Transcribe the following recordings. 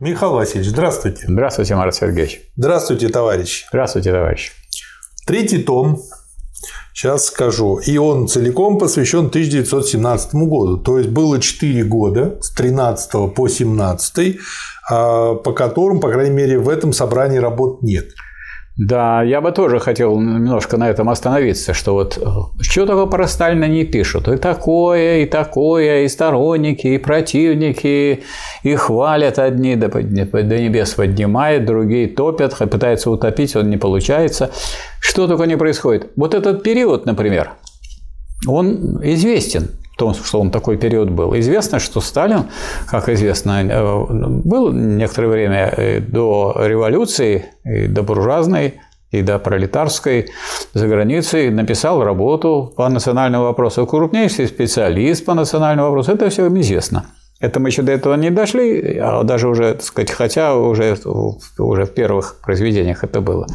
Михаил Васильевич, здравствуйте. Здравствуйте, Марат Сергеевич. Здравствуйте, товарищ. Здравствуйте, товарищ. Третий том, сейчас скажу, и он целиком посвящен 1917 году. То есть было 4 года с 13 по 17, а, по которым, по крайней мере, в этом собрании работ нет. Да, я бы тоже хотел немножко на этом остановиться, что вот э, что такое про Сталина не пишут. И такое, и такое, и сторонники, и противники, и хвалят одни, до, до небес поднимают, другие топят, пытаются утопить, он не получается. Что только не происходит. Вот этот период, например, он известен том, что он такой период был. Известно, что Сталин, как известно, э, был некоторое время э, до революции, и до буржуазной, и до пролетарской за границей написал работу по национальному вопросу. Крупнейший специалист по национальному вопросу. Это все им известно. Это мы еще до этого не дошли, а даже уже, так сказать, хотя уже, уже в первых произведениях это было.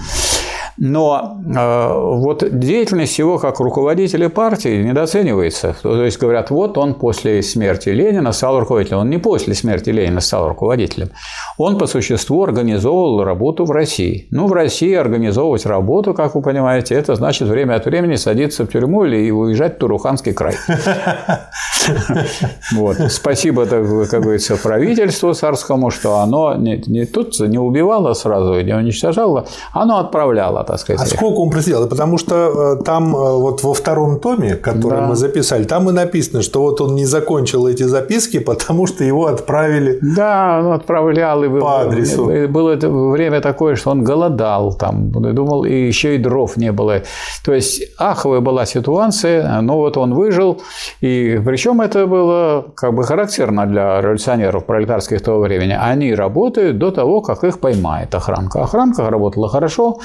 Но э, вот деятельность его как руководителя партии недооценивается. То есть говорят, вот он после смерти Ленина стал руководителем. Он не после смерти Ленина стал руководителем. Он по существу организовывал работу в России. Ну, в России организовывать работу, как вы понимаете, это значит время от времени садиться в тюрьму или уезжать в Туруханский край. Вот. Спасибо, как говорится, правительству царскому, что оно не, не тут не убивало сразу, не уничтожало, оно отправляло так сказать. А сколько он просидел? Потому что э, там э, вот во втором томе, который да. мы записали, там и написано, что вот он не закончил эти записки, потому что его отправили. Да, он отправлял и по адресу. Было время такое, что он голодал там, думал, и еще и дров не было. То есть аховая была ситуация, но вот он выжил, и причем это было как бы характерно для революционеров пролетарских того времени. Они работают до того, как их поймает охранка. Охранка работала хорошо,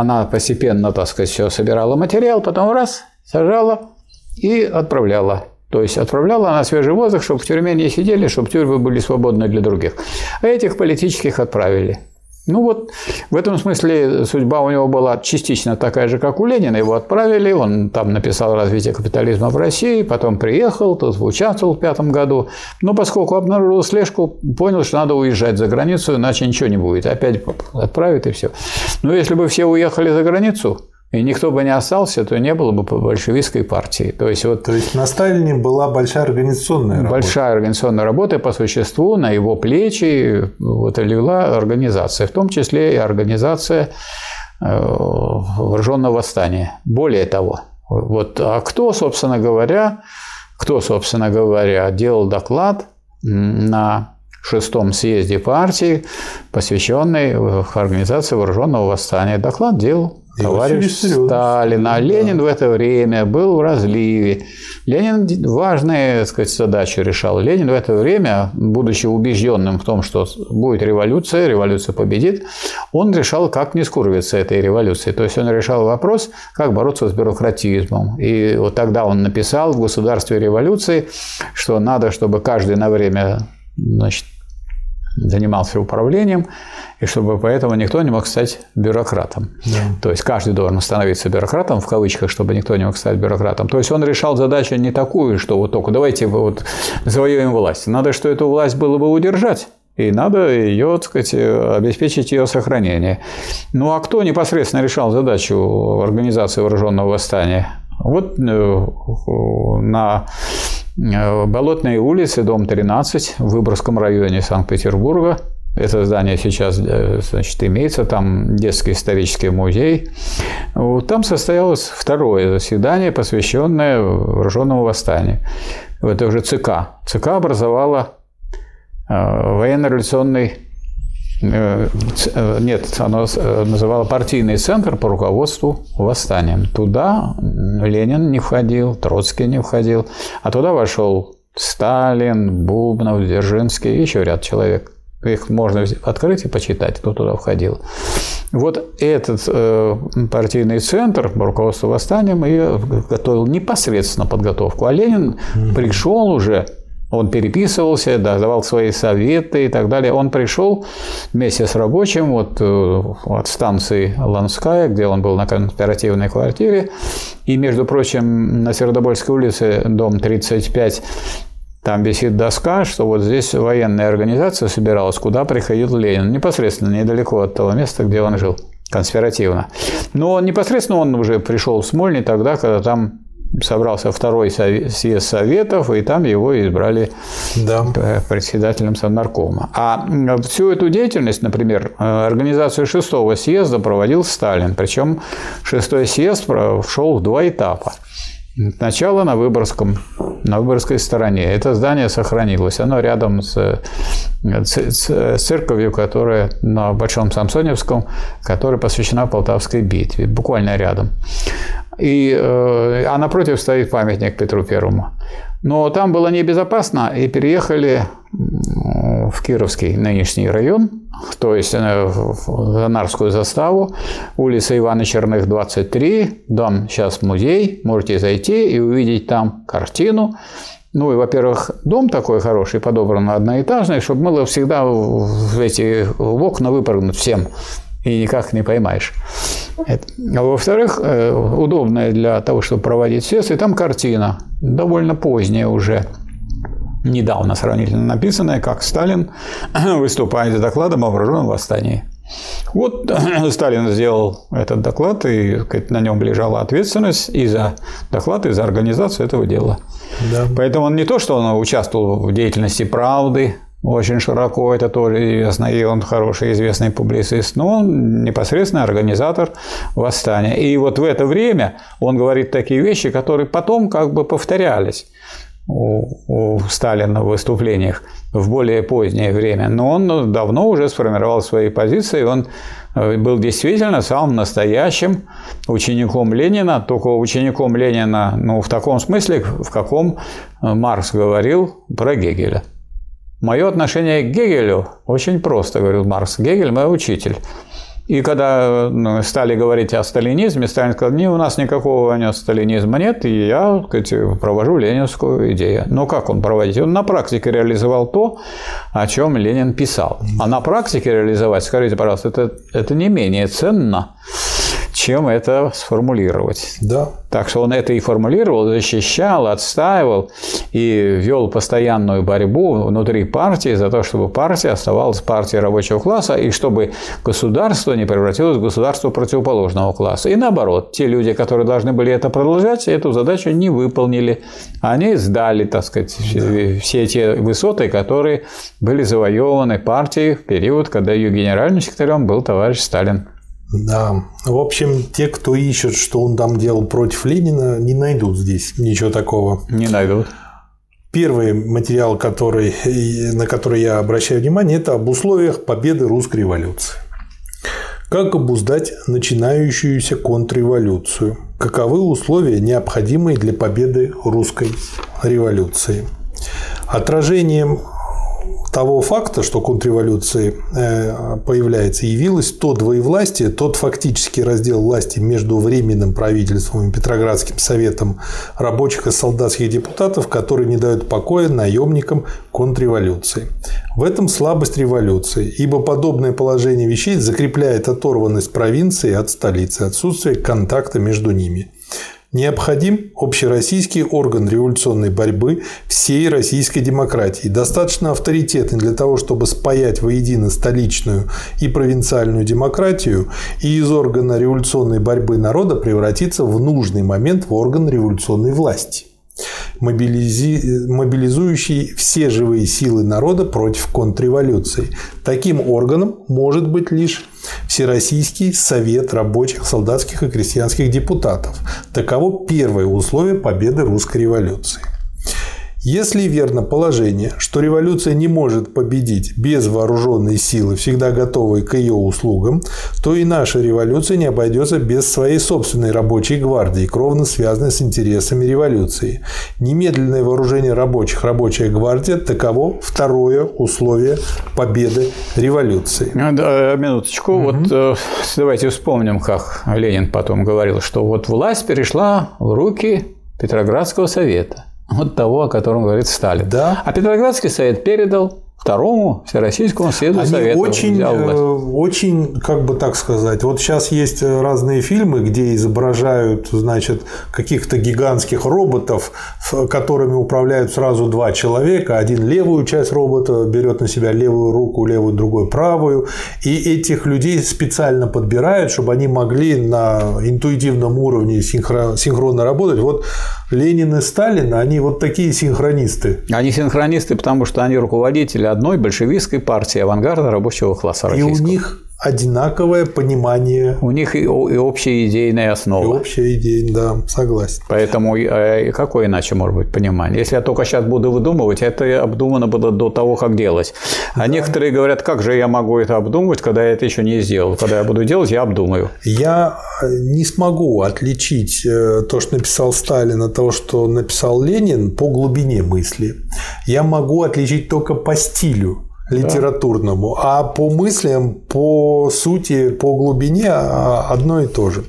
она она постепенно, так сказать, все собирала материал, потом раз, сажала и отправляла. То есть отправляла на свежий воздух, чтобы в тюрьме не сидели, чтобы тюрьмы были свободны для других. А этих политических отправили. Ну вот в этом смысле судьба у него была частично такая же, как у Ленина. Его отправили, он там написал «Развитие капитализма в России», потом приехал, тут участвовал в пятом году. Но поскольку обнаружил слежку, понял, что надо уезжать за границу, иначе ничего не будет. Опять отправят и все. Но если бы все уехали за границу, и никто бы не остался, то не было бы большевистской партии. То есть, вот, то есть на Сталине была большая организационная работа. Большая организационная работа, по существу на его плечи вот, легла организация, в том числе и организация э, вооруженного восстания. Более того, вот, а кто, собственно говоря, кто, собственно говоря, делал доклад на шестом съезде партии, посвященный организации вооруженного восстания. Доклад делал товарищ Сталин. А Ленин в это время был в разливе. Ленин важные так сказать, задачи решал. Ленин в это время, будучи убежденным в том, что будет революция, революция победит, он решал, как не скурвиться этой революции. То есть он решал вопрос, как бороться с бюрократизмом. И вот тогда он написал в «Государстве революции», что надо, чтобы каждый на время значит, занимался управлением, и чтобы поэтому никто не мог стать бюрократом. Да. То есть каждый должен становиться бюрократом, в кавычках, чтобы никто не мог стать бюрократом. То есть он решал задачу не такую, что вот только давайте вот завоюем власть. Надо, что эту власть было бы удержать. И надо ее, так сказать, обеспечить ее сохранение. Ну а кто непосредственно решал задачу организации вооруженного восстания? Вот э, на Э, Болотной улице, дом 13, в Выборгском районе Санкт-Петербурга. Это здание сейчас э, значит, имеется, там детский исторический музей. Там состоялось второе заседание, посвященное вооруженному восстанию. Это уже ЦК. ЦК образовала э, военно-революционный нет, оно э, называло партийный центр по руководству восстанием. Туда Ленин не входил, Троцкий не входил, а туда вошел Сталин, Бубнов, Дзержинский и еще ряд человек. Их можно открыть и почитать, кто туда входил. Вот этот э, партийный центр по руководству восстанием и готовил непосредственно подготовку. А Ленин mm-hmm. пришел уже он переписывался, да, давал свои советы и так далее. Он пришел вместе с рабочим вот, э, от станции Ланская, где он был на конспиративной квартире. И, между прочим, на Сердобольской улице, дом 35, там висит доска, что вот здесь военная организация собиралась, куда приходил Ленин. Непосредственно недалеко от того места, где он жил, конспиративно. Но непосредственно он уже пришел в Смольный тогда, когда там собрался второй съезд Советов, и там его избрали да. председателем Совнаркома. А всю эту деятельность, например, организацию шестого съезда проводил Сталин. Причем шестой съезд шел в два этапа. Сначала на Выборгском, на Выборгской стороне. Это здание сохранилось. Оно рядом с, с церковью, которая на Большом Самсоневском, которая посвящена Полтавской битве. Буквально рядом. И, э, а напротив стоит памятник Петру Первому. Но там было небезопасно, и переехали в Кировский нынешний район, то есть э, в Нарскую заставу, улица Ивана Черных, 23, дом сейчас музей, можете зайти и увидеть там картину. Ну и, во-первых, дом такой хороший, подобран одноэтажный, чтобы было всегда в эти в окна выпрыгнуть всем и никак не поймаешь. Это. А во-вторых, э, удобная для того, чтобы проводить съезд, и там картина, довольно поздняя уже, недавно сравнительно написанная, как Сталин выступает с докладом о вооруженном восстании. Вот Сталин сделал этот доклад, и сказать, на нем лежала ответственность и за доклад, и за организацию этого дела. Да. Поэтому он не то, что он участвовал в деятельности правды, очень широко, это тоже известно, и он хороший известный публицист, но он непосредственно организатор восстания. И вот в это время он говорит такие вещи, которые потом как бы повторялись у, Сталина в выступлениях в более позднее время. Но он давно уже сформировал свои позиции, он э, был действительно самым настоящим учеником Ленина, только учеником Ленина ну, в таком смысле, в каком Маркс говорил про Гегеля. Мое отношение к Гегелю очень просто, говорил Маркс. Гегель – мой учитель. И когда ну, стали говорить о сталинизме, Сталин сказал, не, у нас никакого нет сталинизма нет, и я сказать, провожу ленинскую идею. Но как он проводит? Он на практике реализовал то, о чем Ленин писал. А на практике реализовать, скажите, пожалуйста, это, это не менее ценно, чем это сформулировать. Да. Так что он это и формулировал, защищал, отстаивал и вел постоянную борьбу внутри партии за то, чтобы партия оставалась партией рабочего класса и чтобы государство не превратилось в государство противоположного класса. И наоборот, те люди, которые должны были это продолжать, эту задачу не выполнили. Они сдали, так сказать, да. все те высоты, которые были завоеваны партией в период, когда ее генеральным секретарем был товарищ Сталин. Да. В общем, те, кто ищет, что он там делал против Ленина, не найдут здесь ничего такого. Не найдут. Первый материал, который, на который я обращаю внимание, это об условиях победы русской революции. Как обуздать начинающуюся контрреволюцию? Каковы условия, необходимые для победы русской революции? Отражением того факта, что контрреволюция э, появляется, явилось то двоевластие, тот фактический раздел власти между Временным правительством и Петроградским советом рабочих и солдатских депутатов, которые не дают покоя наемникам контрреволюции. В этом слабость революции, ибо подобное положение вещей закрепляет оторванность провинции от столицы, отсутствие контакта между ними. Необходим общероссийский орган революционной борьбы всей российской демократии, достаточно авторитетный для того, чтобы спаять воедино столичную и провинциальную демократию и из органа революционной борьбы народа превратиться в нужный момент в орган революционной власти мобилизи... мобилизующий все живые силы народа против контрреволюции. Таким органом может быть лишь Всероссийский совет рабочих, солдатских и крестьянских депутатов. Таково первое условие победы русской революции. Если верно положение, что революция не может победить без вооруженной силы, всегда готовой к ее услугам, то и наша революция не обойдется без своей собственной рабочей гвардии, кровно связанной с интересами революции. Немедленное вооружение рабочих, рабочая гвардия – таково второе условие победы революции. А, да, минуточку. Угу. Вот э, давайте вспомним, как Ленин потом говорил, что вот власть перешла в руки Петроградского совета вот того, о котором говорит Сталин. Да. А Петроградский совет передал Второму Всероссийскому съезду Они Советов очень, э, очень, как бы так сказать, вот сейчас есть разные фильмы, где изображают, значит, каких-то гигантских роботов, которыми управляют сразу два человека. Один левую часть робота берет на себя левую руку, левую, другой правую. И этих людей специально подбирают, чтобы они могли на интуитивном уровне синхро- синхронно работать. Вот Ленин и Сталин, они вот такие синхронисты. Они синхронисты, потому что они руководители одной большевистской партии авангарда рабочего класса И у российского. них одинаковое понимание У них и, и общая идейная и основа. общая идея, да, согласен. Поэтому э, какое иначе может быть понимание? Если я только сейчас буду выдумывать, это обдумано было до того, как делать. А некоторые говорят, как же я могу это обдумывать, когда я это еще не сделал? Когда я буду делать, я обдумаю. Я э, не смогу отличить э, то, что написал Сталин, от того, что написал Ленин по глубине мысли. Я могу отличить только по стилю литературному, а по мыслям, по сути, по глубине а, одно и то же.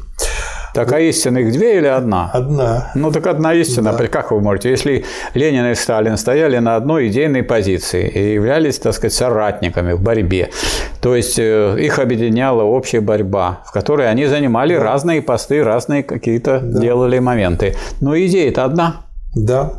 Так а истина их две или одна? Одна. Ну так одна истина. Как вы можете? Если Ленин и Сталин стояли на одной идейной позиции и являлись, так сказать, соратниками в борьбе, то есть э, их объединяла общая борьба, в которой они занимали разные посты, разные какие-то делали моменты. Но идея-то одна. Да.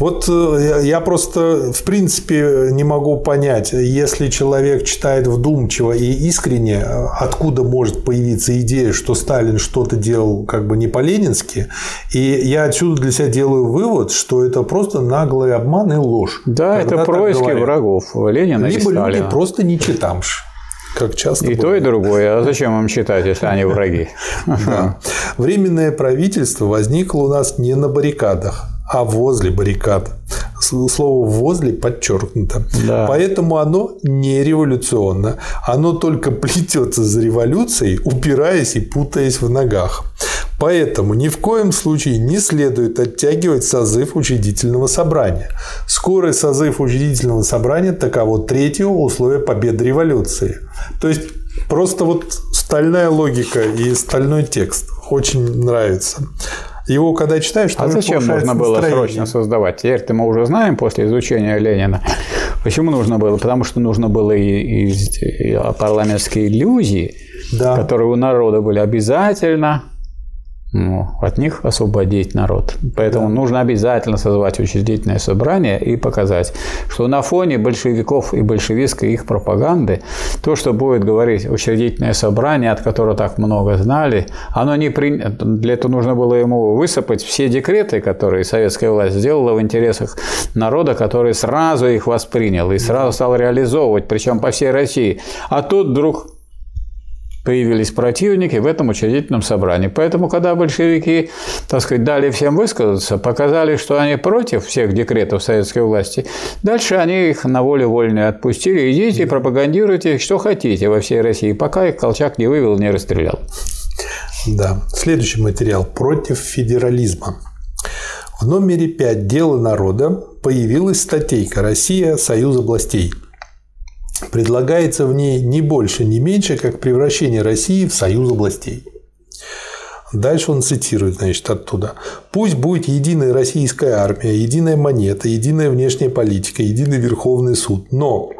Вот э, я- просто, в принципе, не могу понять, если человек читает вдумчиво и искренне, э, откуда может появиться идея, что Сталин что-то делал как бы не по-ленински. И я отсюда для себя делаю вывод, что это просто наглый обман и ложь. Да, это происки говорят. врагов Ленина и Либо люди Сталина. просто не читамши, как часто И то, бывает. и другое. А зачем им читать, если они враги? Да. Временное правительство возникло у нас не на баррикадах, а возле баррикад. Слово «возле» подчеркнуто. Да. Поэтому оно не революционно. Оно только плетется за революцией, упираясь и путаясь в ногах. Поэтому ни в коем случае не следует оттягивать созыв учредительного собрания. Скорый созыв учредительного собрания – таково третье условие победы революции. То есть просто вот стальная логика и стальной текст очень нравится. Его когда читаешь, А тоже зачем нужно было настроение. срочно создавать? Теперь-то мы уже знаем после изучения Ленина. Почему нужно было? Потому что нужно было и, и- и парламентские иллюзии, Да. которые у народа были обязательно ну, от них освободить народ. Поэтому нужно обязательно созвать учредительное собрание и показать, что на фоне большевиков и большевистской их пропаганды то, что будет говорить учредительное собрание, от которого так много знали, оно не при... для этого нужно было ему высыпать все декреты, которые советская власть сделала в интересах народа, который сразу их воспринял и сразу стал реализовывать, причем по всей России. А тут вдруг появились противники в этом учредительном собрании. Поэтому, когда большевики, так сказать, дали всем высказаться, показали, что они против всех декретов советской власти, дальше они их на волю вольную отпустили. Идите пропагандируйте, что хотите во всей России, пока их Колчак не вывел, не расстрелял. Да. Следующий материал против федерализма. В номере 5 «Дело народа» появилась статейка «Россия. Союз областей». Предлагается в ней не больше, не меньше, как превращение России в союз областей. Дальше он цитирует, значит, оттуда. «Пусть будет единая российская армия, единая монета, единая внешняя политика, единый Верховный суд. Но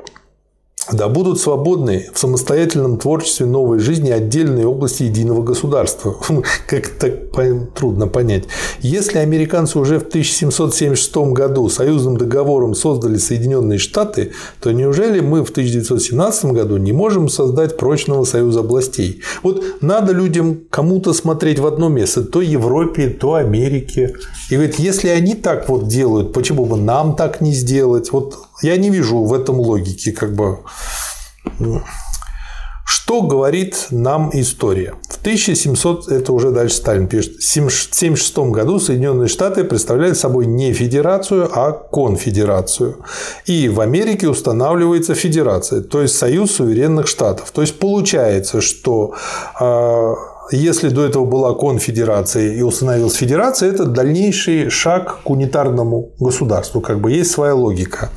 да будут свободны в самостоятельном творчестве новой жизни отдельные области единого государства. Как так трудно понять. Если американцы уже в 1776 году союзным договором создали Соединенные Штаты, то неужели мы в 1917 году не можем создать прочного союза областей? Вот надо людям кому-то смотреть в одно место, то Европе, то Америке. И говорит, если они так вот делают, почему бы нам так не сделать? Вот я не вижу в этом логики, как бы. Что говорит нам история? В 1700, это уже дальше Сталин пишет, в 1976 году Соединенные Штаты представляют собой не федерацию, а конфедерацию. И в Америке устанавливается федерация, то есть союз суверенных штатов. То есть получается, что э, если до этого была конфедерация и установилась федерация, это дальнейший шаг к унитарному государству. Как бы есть своя логика.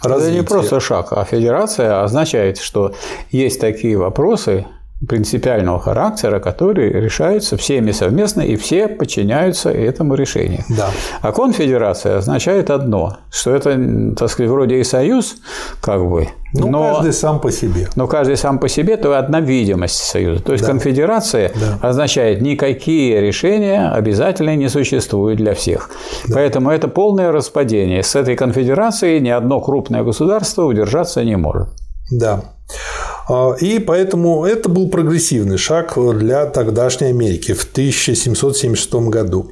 Это не развития. просто шаг, а федерация означает, что есть такие вопросы, принципиального характера, который решается всеми совместно, и все подчиняются этому решению. Да. А конфедерация означает одно, что это, так сказать, вроде и союз, как бы, Ну, но, каждый сам по себе. но каждый сам по себе, то одна видимость союза. То есть Да. конфедерация Да. означает никакие решения обязательно не существуют для всех. Поэтому это полное распадение. С этой конфедерацией ни одно крупное государство удержаться не может. Да. А, И поэтому это был прогрессивный шаг для тогдашней Америки в 1776 году.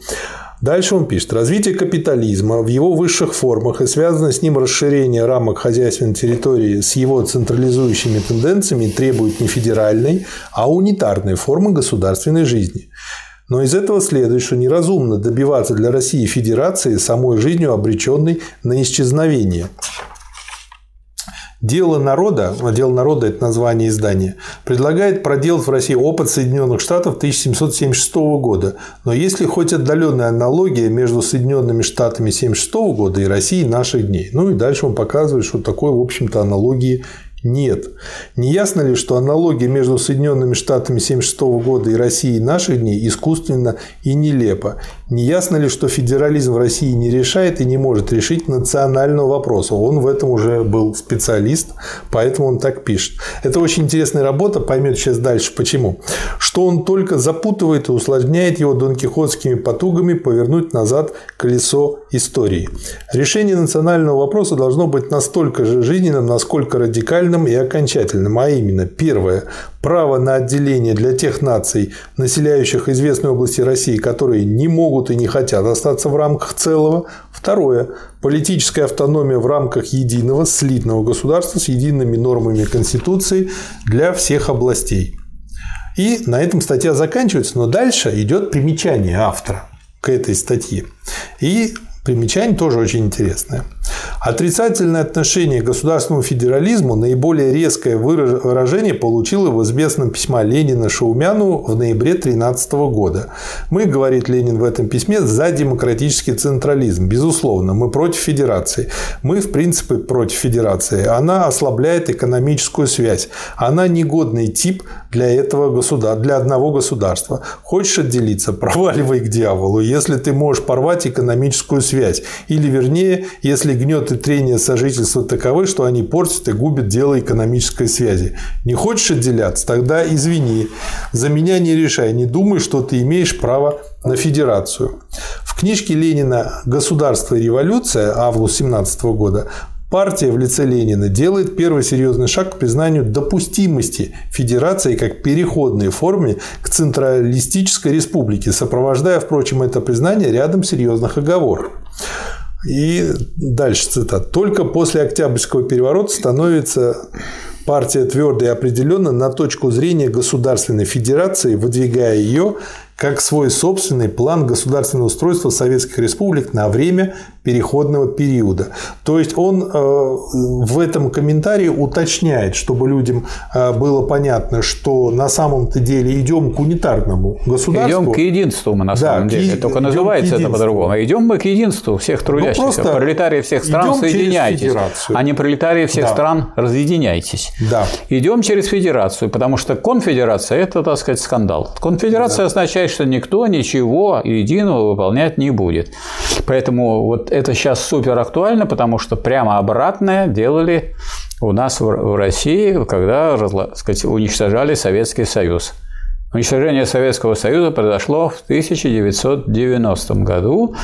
Дальше он пишет. Развитие капитализма в его высших формах и связанное с ним расширение рамок хозяйственной территории с его централизующими тенденциями требует не федеральной, а унитарной формы государственной жизни. Но из этого следует, что неразумно добиваться для России федерации самой жизнью обреченной на исчезновение. Дело народа, Дело народа – это название издания, предлагает проделать в России опыт Соединенных Штатов 1776 года. Но есть ли хоть отдаленная аналогия между Соединенными Штатами 1776 года и Россией наших дней? Ну и дальше он показывает, что такой, в общем-то, аналогии нет. Не ясно ли, что аналогия между Соединенными Штатами 1976 года и Россией наших дней искусственна и нелепа? Не ясно ли, что федерализм в России не решает и не может решить национального вопроса? Он в этом уже был специалист, поэтому он так пишет. Это очень интересная работа, поймет сейчас дальше почему. Что он только запутывает и усложняет его донкихотскими потугами повернуть назад колесо истории. Решение национального вопроса должно быть настолько же жизненным, насколько радикальным и окончательным, а именно, первое, право на отделение для тех наций, населяющих известные области России, которые не могут и не хотят остаться в рамках целого. Второе, политическая автономия в рамках единого слитного государства с едиными нормами Конституции для всех областей. И на этом статья заканчивается, но дальше идет примечание автора к этой статье. И примечание тоже очень интересное. Отрицательное отношение к государственному федерализму наиболее резкое выражение получило в известном письме Ленина Шаумяну в ноябре 2013 года. Мы, говорит Ленин в этом письме, за демократический централизм. Безусловно, мы против федерации. Мы, в принципе, против федерации. Она ослабляет экономическую связь. Она негодный тип для этого государства, для одного государства. Хочешь отделиться? Проваливай к дьяволу. Если ты можешь порвать экономическую связь. Или, вернее, если гнет и трение сожительства таковы, что они портят и губят дело экономической связи. Не хочешь отделяться? Тогда извини. За меня не решай. Не думай, что ты имеешь право на федерацию. В книжке Ленина «Государство и революция» август 17 года Партия в лице Ленина делает первый серьезный шаг к признанию допустимости федерации как переходной форме к централистической республике, сопровождая, впрочем, это признание рядом серьезных оговорок. И дальше цитат. Только после Октябрьского переворота становится партия твердо и определенно на точку зрения государственной федерации, выдвигая ее как свой собственный план государственного устройства советских республик на время переходного периода. То есть он в этом комментарии уточняет, чтобы людям было понятно, что на самом-то деле идем к унитарному государству. Идем к единству мы на самом Да, деле. к- Только называется это по-другому. Идем мы к единству всех трудящихся. просто пролетарии всех стран соединяйтесь, а не пролетарии всех Да. стран разъединяйтесь. Да. Идем через федерацию, потому что конфедерация – это, так сказать, скандал. Конфедерация означает, что никто ничего единого выполнять не будет. Поэтому вот это сейчас супер актуально, потому что прямо обратное делали у нас в России, когда сказать, уничтожали Советский Союз. Уничтожение Советского Союза произошло в 1990 году,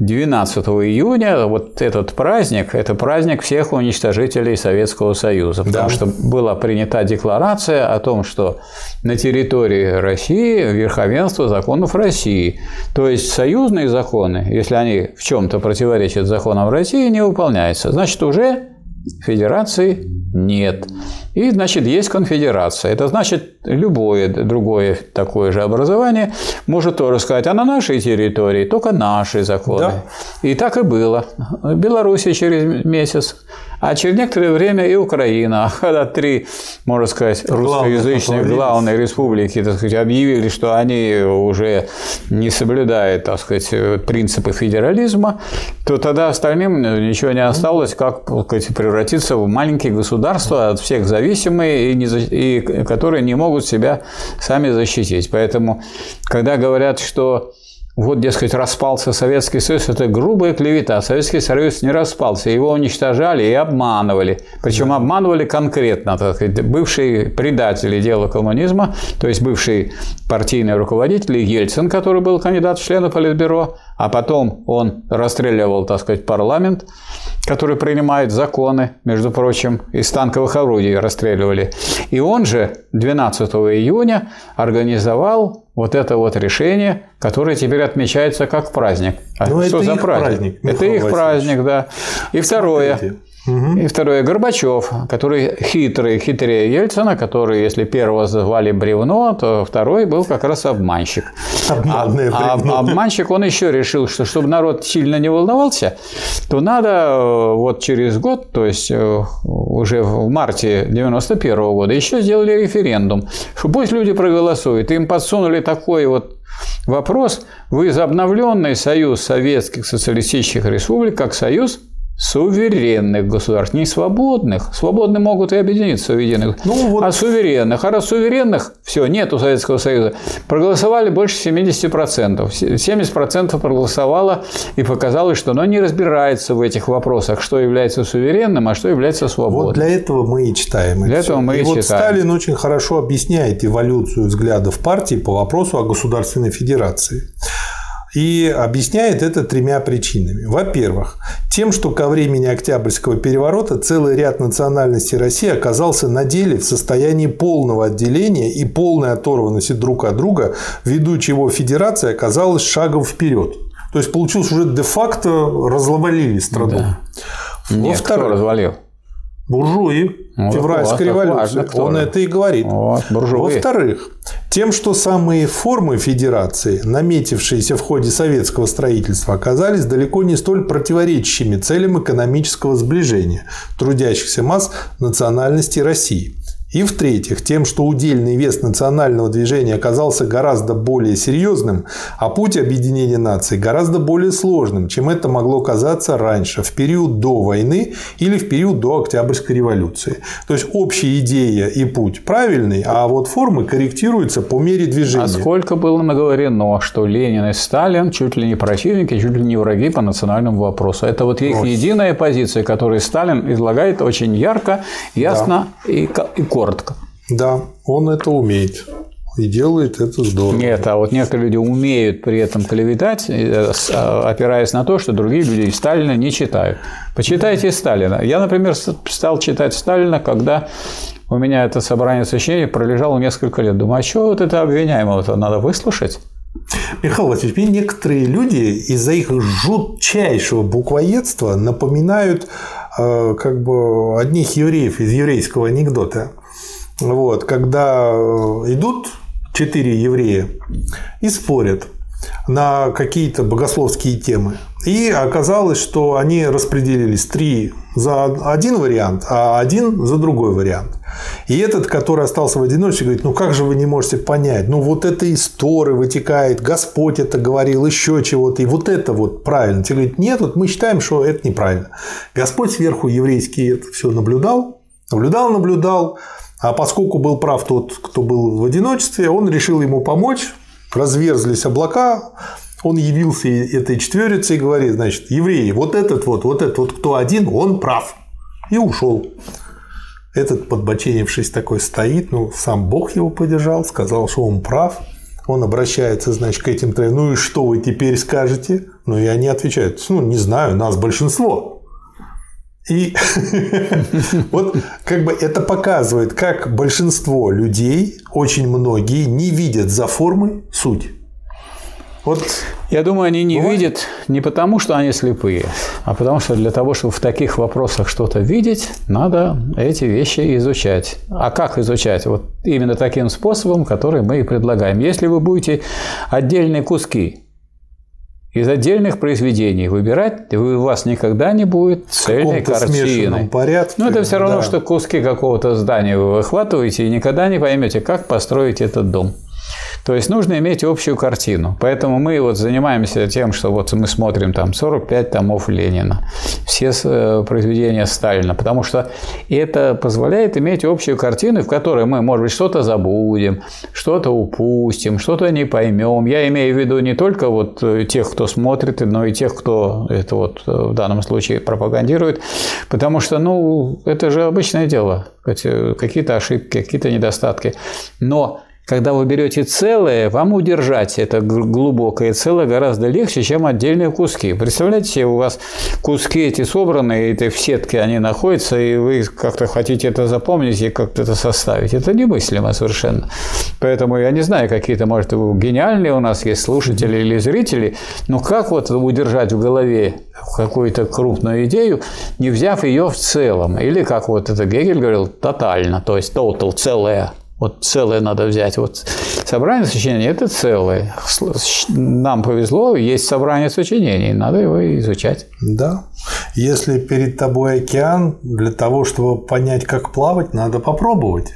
12 июня. Вот этот праздник – это праздник всех уничтожителей Советского Союза, потому Да. что была принята декларация о том, что на территории России верховенство законов России. То есть союзные законы, если они в чем-то противоречат законам России, не выполняются. Значит, уже федерации нет. И, значит, есть конфедерация. Это значит, любое другое такое же образование может тоже сказать, а на нашей территории только наши законы. Да. И так и было. Беларуси через месяц А через некоторое время и Украина, когда три, можно сказать, русскоязычные главные республики, так сказать, объявили, что они уже не соблюдают, так сказать, принципы федерализма, то тогда остальным ничего не осталось, как сказать, превратиться в маленькие государства, от всех зависимые, и, не, и которые не могут себя сами защитить. Поэтому, когда говорят, что вот, дескать, распался Советский Союз, это грубая клевета. Советский Союз не распался, его уничтожали и обманывали. Причем да. обманывали конкретно, так сказать, бывшие предатели дела коммунизма, то есть бывший партийный руководитель Ельцин, который был кандидат в члены Политбюро, а потом он расстреливал, так сказать, парламент, который принимает законы, между прочим, из танковых орудий расстреливали. И он же 12 июня организовал вот это вот решение, которое теперь отмечается как праздник. А Но что это за праздник? праздник это их праздник, да. И второе. Угу. И второе, Горбачев, который хитрый, хитрее Ельцина, который, если первого звали бревно, то второй был как раз обманщик. Обманное а, а, обманщик, он еще решил, что чтобы народ сильно не волновался, то надо э, вот через год, то есть э, уже в марте 91 -го года, еще сделали референдум, что пусть люди проголосуют. Им подсунули такой вот вопрос, вы за обновленный союз советских социалистических республик, как союз суверенных государств, не свободных. Свободные могут и объединиться в единых, ну, вот... а суверенных. А раз суверенных, все, нет у Советского Союза. Проголосовали больше 70%. 70% проголосовало и показалось, что оно не разбирается в этих вопросах, что является суверенным, а что является свободным. Вот для этого мы и читаем. Для этого мы и, и вот читаем. Сталин очень хорошо объясняет эволюцию взглядов партии по вопросу о государственной федерации. И объясняет это тремя причинами. Во-первых, тем, что ко времени Октябрьского переворота целый ряд национальностей России оказался на деле в состоянии полного отделения и полной оторванности друг от друга, ввиду чего федерация оказалась шагом вперед. То есть получилось уже де-факто развалили страну. Да. Нет, кто развалил? буржуи, ну, февральской революции. Важно, Он это и говорит. Вот, Во-вторых, тем, что самые формы федерации, наметившиеся в ходе советского строительства, оказались далеко не столь противоречащими целям экономического сближения трудящихся масс национальностей России. И в-третьих, тем, что удельный вес национального движения оказался гораздо более серьезным, а путь объединения наций гораздо более сложным, чем это могло казаться раньше, в период до войны или в период до Октябрьской революции. То есть общая идея и путь правильный, а вот формы корректируются по мере движения. А сколько было наговорено, что Ленин и Сталин чуть ли не противники, чуть ли не враги по национальному вопросу. Это вот их вот. единая позиция, которую Сталин излагает очень ярко, ясно да. и, и коротко. Да, он это умеет. И делает это здорово. Нет, а вот некоторые люди умеют при этом клеветать, э, а, опираясь на то, что другие люди Сталина не читают. Почитайте Сталина. Я, например, стал читать Сталина, когда у меня это собрание сочинений пролежало несколько лет. Думаю, а что вот это обвиняемого-то надо выслушать? Михаил Васильевич, мне некоторые люди из-за их жутчайшего буквоедства напоминают э, как бы одних евреев из еврейского анекдота. Вот, когда э, идут четыре еврея и спорят на какие-то богословские темы. И оказалось, что они распределились три за один вариант, а один за другой вариант. И этот, который остался в одиночестве, говорит, ну как же вы не можете понять, ну вот это из Торы вытекает, Господь это говорил, еще чего-то, и вот это вот правильно. Те говорят, нет, вот мы считаем, что это неправильно. Господь сверху еврейский это все наблюдал, наблюдал, наблюдал, а поскольку был прав тот, кто был в одиночестве, он решил ему помочь, разверзлись облака, он явился этой четверице и говорит, значит, евреи, вот этот вот, вот этот вот, кто один, он прав. И ушел. Этот, подбоченившись, такой стоит, ну, сам Бог его поддержал, сказал, что он прав. Он обращается, значит, к этим троим, ну и что вы теперь скажете? Ну, и они отвечают, ну, не знаю, нас большинство. И вот как бы это показывает, как большинство людей, очень многие, не видят за формой суть. Вот я думаю, они не бывает? видят не потому, что они слепые, а потому что для того, чтобы в таких вопросах что-то видеть, надо эти вещи изучать. А как изучать? Вот именно таким способом, который мы и предлагаем. Если вы будете отдельные куски из отдельных произведений выбирать у вас никогда не будет цельной картины. порядке. Но это все равно, да. что куски какого-то здания вы выхватываете и никогда не поймете, как построить этот дом. То есть нужно иметь общую картину. Поэтому мы вот занимаемся тем, что вот мы смотрим там 45 томов Ленина, все э, произведения Сталина, потому что это позволяет иметь общую картину, в которой мы, может быть, что-то забудем, что-то упустим, что-то не поймем. Я имею в виду не только вот э, тех, кто смотрит, но и тех, кто это вот э, в данном случае пропагандирует, потому что, ну, это же обычное дело, какие-то ошибки, какие-то недостатки. Но когда вы берете целое, вам удержать это глубокое целое гораздо легче, чем отдельные куски. Представляете себе, у вас куски эти собранные, это в сетке они находятся, и вы как-то хотите это запомнить и как-то это составить. Это немыслимо совершенно. Поэтому я не знаю, какие-то, может, гениальные у нас есть слушатели или зрители, но как вот удержать в голове какую-то крупную идею, не взяв ее в целом. Или, как вот это Гегель говорил, тотально, то есть total, целое. Вот целое надо взять. Вот собрание сочинений – это целое. Нам повезло, есть собрание сочинений, надо его изучать. Да. Если перед тобой океан, для того, чтобы понять, как плавать, надо попробовать.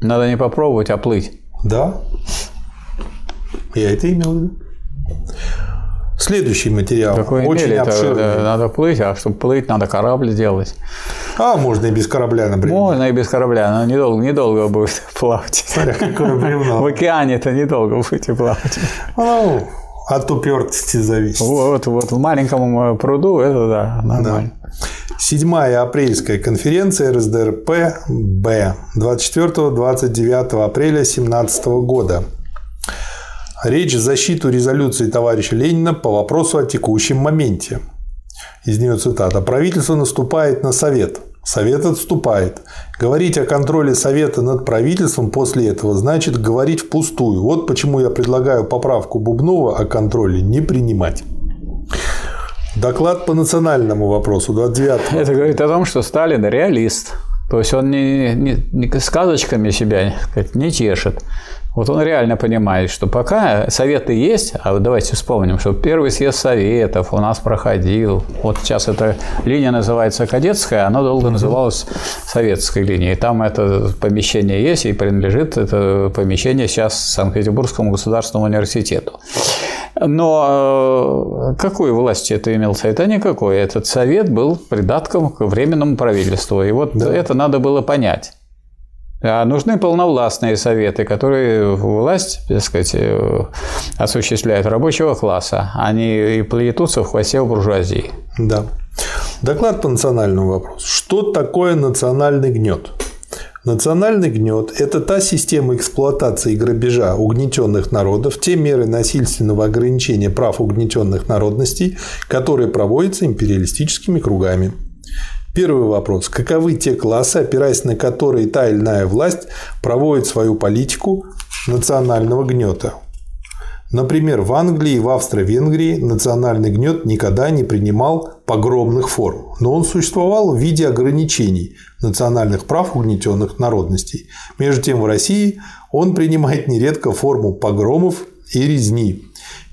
Надо не попробовать, а плыть. Да. Я это имел в виду. Следующий материал. Какой очень обширный. Надо плыть, а чтобы плыть, надо корабль сделать. А можно и без корабля, например. Можно и без корабля, но недолго, недолго будет плавать. Смотря какое бревно. В океане это недолго будете плавать. Ну, от упертости зависит. Вот, вот в маленьком пруду это да, нормально. Да. Седьмая апрельская конференция РСДРП Б 24-29 апреля 2017 года. Речь в защиту резолюции товарища Ленина по вопросу о текущем моменте. Из нее цитата. «Правительство наступает на Совет. Совет отступает. Говорить о контроле Совета над правительством после этого значит говорить впустую. Вот почему я предлагаю поправку Бубнова о контроле не принимать». Доклад по национальному вопросу 29 Это говорит о том, что Сталин реалист. То есть он не, не, не сказочками себя не тешит. Вот он реально понимает, что пока советы есть, а вот давайте вспомним, что первый съезд советов у нас проходил. Вот сейчас эта линия называется кадетская, она долго называлась советской линией. Там это помещение есть и принадлежит это помещение сейчас Санкт-Петербургскому государственному университету. Но э, какой власти это имел совет? А никакой. Этот совет был придатком к временному правительству. И вот да. это надо было понять. А нужны полновластные советы, которые власть, так сказать, э, осуществляют рабочего класса. Они и плетутся в хвосте у буржуазии. Да. Доклад по национальному вопросу. Что такое национальный гнет? Национальный гнет – это та система эксплуатации и грабежа угнетенных народов, те меры насильственного ограничения прав угнетенных народностей, которые проводятся империалистическими кругами. Первый вопрос. Каковы те классы, опираясь на которые та или иная власть проводит свою политику национального гнета? Например, в Англии и в Австро-Венгрии национальный гнет никогда не принимал погромных форм, но он существовал в виде ограничений национальных прав угнетенных народностей. Между тем в России он принимает нередко форму погромов и резни.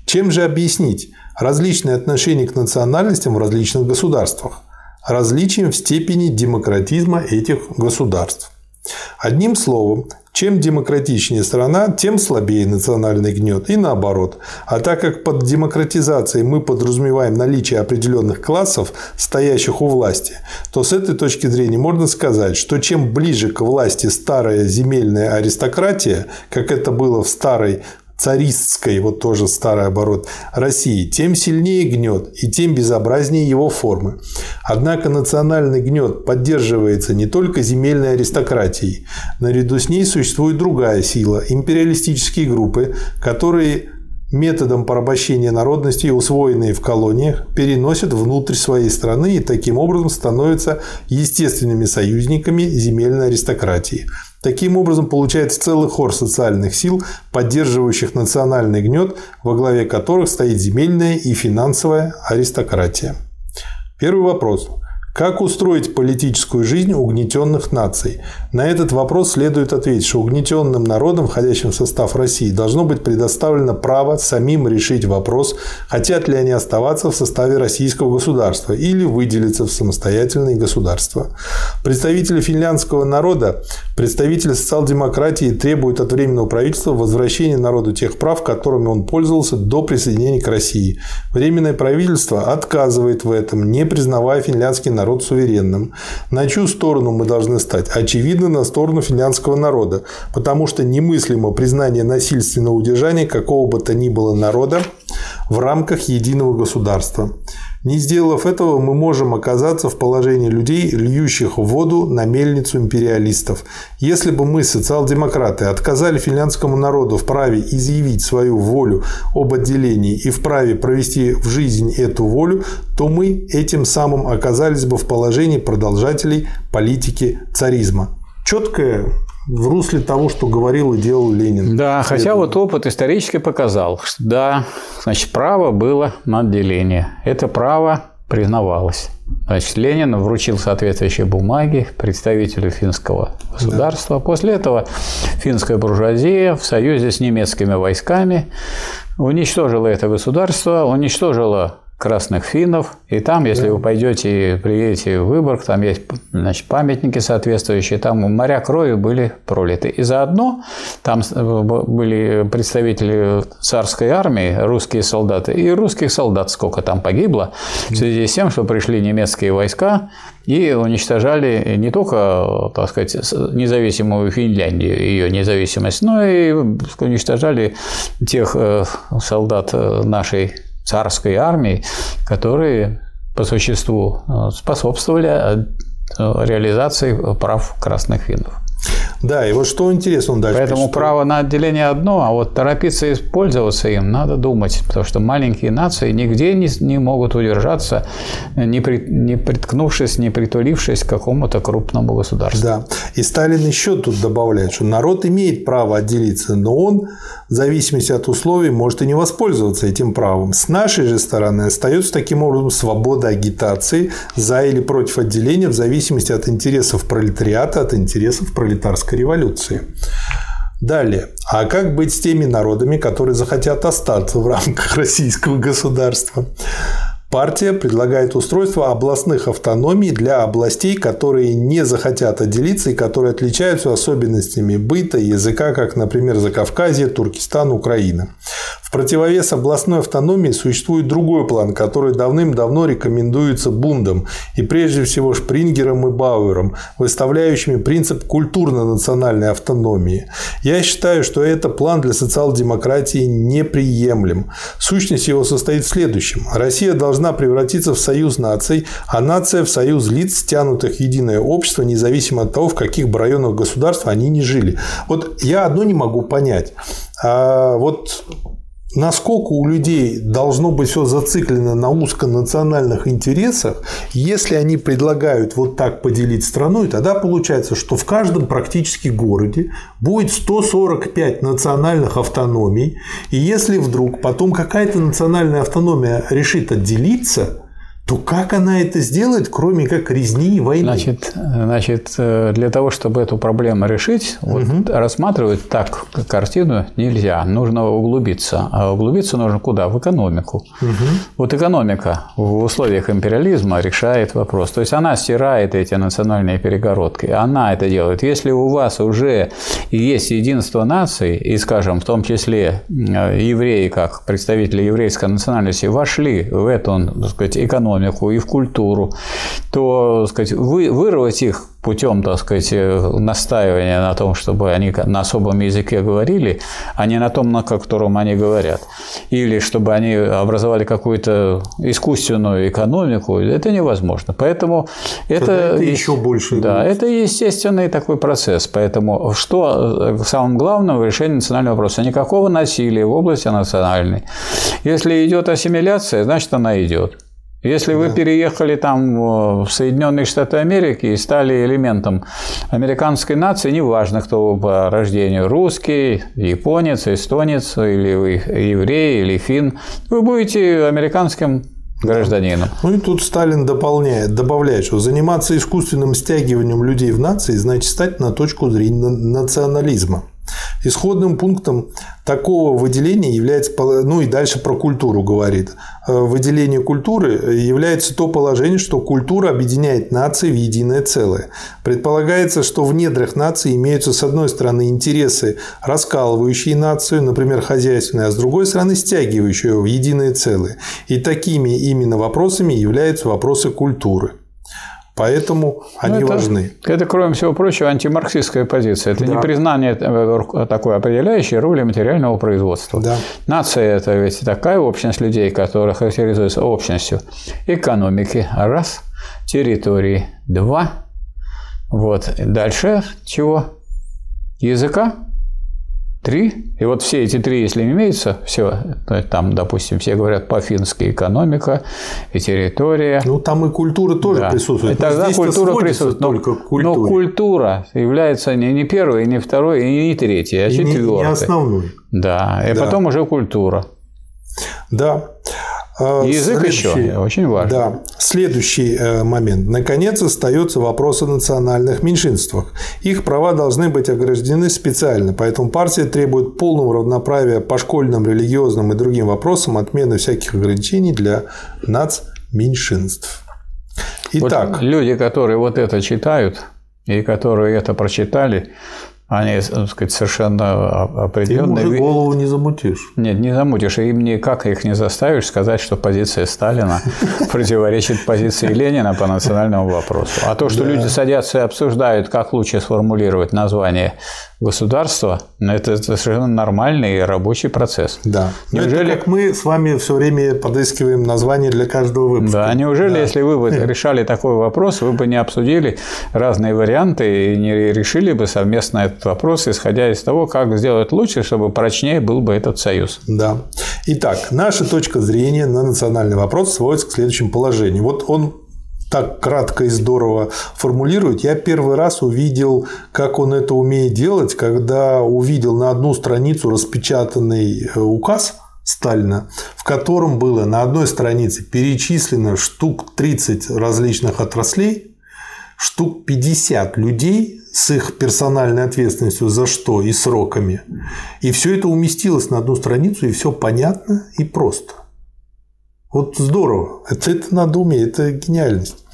Чем же объяснить различные отношения к национальностям в различных государствах? Различием в степени демократизма этих государств. Одним словом, чем демократичнее страна, тем слабее национальный гнет и наоборот. А так как под демократизацией мы подразумеваем наличие определенных классов, стоящих у власти, то с этой точки зрения можно сказать, что чем ближе к власти старая земельная аристократия, как это было в старой царистской, вот тоже старый оборот, России, тем сильнее гнет и тем безобразнее его формы. Однако национальный гнет поддерживается не только земельной аристократией. Наряду с ней существует другая сила – империалистические группы, которые методом порабощения народностей, усвоенные в колониях, переносят внутрь своей страны и таким образом становятся естественными союзниками земельной аристократии – Таким образом, получается целый хор социальных сил, поддерживающих национальный гнет, во главе которых стоит земельная и финансовая аристократия. Первый вопрос. Как устроить политическую жизнь угнетенных наций? На этот вопрос следует ответить, что угнетенным народам, входящим в состав России, должно быть предоставлено право самим решить вопрос, хотят ли они оставаться в составе российского государства или выделиться в самостоятельные государства. Представители финляндского народа, представители социал-демократии требуют от Временного правительства возвращения народу тех прав, которыми он пользовался до присоединения к России. Временное правительство отказывает в этом, не признавая финляндский народ народ суверенным. На чью сторону мы должны стать? Очевидно, на сторону финляндского народа, потому что немыслимо признание насильственного удержания какого бы то ни было народа в рамках единого государства. Не сделав этого, мы можем оказаться в положении людей, льющих воду на мельницу империалистов. Если бы мы, социал-демократы, отказали финляндскому народу в праве изъявить свою волю об отделении и в праве провести в жизнь эту волю, то мы этим самым оказались бы в положении продолжателей политики царизма. Четкое в русле того, что говорил и делал Ленин. Да, хотя вот опыт исторически показал, что да, значит, право было на отделение. Это право признавалось. Значит, Ленин вручил соответствующие бумаги представителю финского государства. Да. После этого финская буржуазия в союзе с немецкими войсками уничтожила это государство, уничтожила красных финнов. И там, если да. вы пойдете и приедете в Выборг, там есть значит, памятники соответствующие, там моря крови были пролиты. И заодно там были представители царской армии, русские солдаты, и русских солдат сколько там погибло в связи с тем, что пришли немецкие войска и уничтожали не только, так сказать, независимую Финляндию, ее независимость, но и уничтожали тех э, солдат э, нашей царской армии, которые по существу э, способствовали э, реализации прав красных финнов. Да, и вот что интересно он дальше Поэтому пишет, право на отделение одно, а вот торопиться использоваться им надо думать, потому что маленькие нации нигде не, не могут удержаться, не, при, не приткнувшись, не притулившись к какому-то крупному государству. Да, и Сталин еще тут добавляет, что народ имеет право отделиться, но он в зависимости от условий может и не воспользоваться этим правом. С нашей же стороны остается таким образом свобода агитации за или против отделения в зависимости от интересов пролетариата, от интересов пролетарской революции. Далее. А как быть с теми народами, которые захотят остаться в рамках российского государства? Партия предлагает устройство областных автономий для областей, которые не захотят отделиться и которые отличаются особенностями быта языка, как, например, Закавказье, Туркестан, Украина. В противовес областной автономии существует другой план, который давным-давно рекомендуется Бундом и прежде всего Шпрингером и Бауэром, выставляющими принцип культурно-национальной автономии. Я считаю, что это план для социал-демократии неприемлем. Сущность его состоит в следующем. Россия должна превратиться в союз наций, а нация в союз лиц, стянутых в единое общество, независимо от того, в каких бы районах государства они не жили. Вот я одно не могу понять. А вот насколько у людей должно быть все зациклено на узконациональных интересах, если они предлагают вот так поделить страну, и тогда получается, что в каждом практически городе будет 145 национальных автономий, и если вдруг потом какая-то национальная автономия решит отделиться, то как она это сделает, кроме как резни и войны? Значит, значит для того, чтобы эту проблему решить, угу. вот, рассматривать так картину нельзя. Нужно углубиться. А углубиться нужно куда? В экономику. Угу. Вот экономика в условиях империализма решает вопрос. То есть она стирает эти национальные перегородки. Она это делает. Если у вас уже есть единство наций, и, скажем, в том числе евреи, как представители еврейской национальности, вошли в эту так сказать, экономику, экономику и в культуру, то сказать, вы, вырвать их путем, так сказать, настаивания на том, чтобы они на особом языке говорили, а не на том, на котором они говорят. Или чтобы они образовали какую-то искусственную экономику, это невозможно. Поэтому это, это еще больше. Да, будет. это естественный такой процесс. Поэтому что самым главным в решении национального вопроса? Никакого насилия в области национальной. Если идет ассимиляция, значит она идет. Если вы переехали там в Соединенные Штаты Америки и стали элементом американской нации, неважно, кто вы по рождению, русский, японец, эстонец, или вы еврей, или фин, вы будете американским гражданином. Ну и тут Сталин дополняет, добавляет, что заниматься искусственным стягиванием людей в нации значит стать на точку зрения национализма. Исходным пунктом такого выделения является, ну и дальше про культуру говорит, э, выделение культуры является то положение, что культура объединяет нации в единое целое. Предполагается, что в недрах нации имеются с одной стороны интересы, раскалывающие нацию, например, хозяйственные, а с другой стороны стягивающие ее в единое целое. И такими именно вопросами являются вопросы культуры. Поэтому они ну, это, важны. Это, кроме всего прочего, антимарксистская позиция. Это да. не признание э, такой определяющей роли материального производства. Да. Нация – это ведь такая общность людей, которая характеризуется общностью экономики – раз, территории – два, вот. Дальше чего? Языка Три. И вот все эти три, если имеются, все, там, допустим, все говорят по-фински экономика и территория. Ну, там и культура тоже да. присутствует. И тогда культура присутствует. Только к Но культура является не, не первой, не второй, и не третьей, а четвертой. Не, не основной. Да, и да. потом уже культура. Да. А, язык Следующий, еще очень важно. Да. Следующий э, момент. Наконец остается вопрос о национальных меньшинствах. Их права должны быть ограждены специально, поэтому партия требует полного равноправия по школьным, религиозным и другим вопросам, отмены всяких ограничений для нацменьшинств. Итак. Вот люди, которые вот это читают и которые это прочитали, они, так сказать, совершенно определенные. Им уже голову не замутишь. Нет, не замутишь. И им никак их не заставишь сказать, что позиция Сталина противоречит позиции Ленина по национальному вопросу. А то, что люди садятся и обсуждают, как лучше сформулировать название государства, ну, это совершенно нормальный рабочий процесс. Да. Неужели... Это как мы с вами все время подыскиваем название для каждого выпуска. Да, неужели, да. если вы бы решали такой вопрос, вы бы не обсудили разные варианты и не решили бы совместно этот вопрос, исходя из того, как сделать лучше, чтобы прочнее был бы этот союз? Да. Итак, наша точка зрения на национальный вопрос сводится к следующему положению. Вот он так кратко и здорово формулирует. Я первый раз увидел, как он это умеет делать, когда увидел на одну страницу распечатанный э, указ Сталина, в котором было на одной странице перечислено штук 30 различных отраслей, штук 50 людей с их персональной ответственностью за что и сроками. И все это уместилось на одну страницу, и все понятно и просто. Вот здорово. Это, это надо уметь, это гениальность.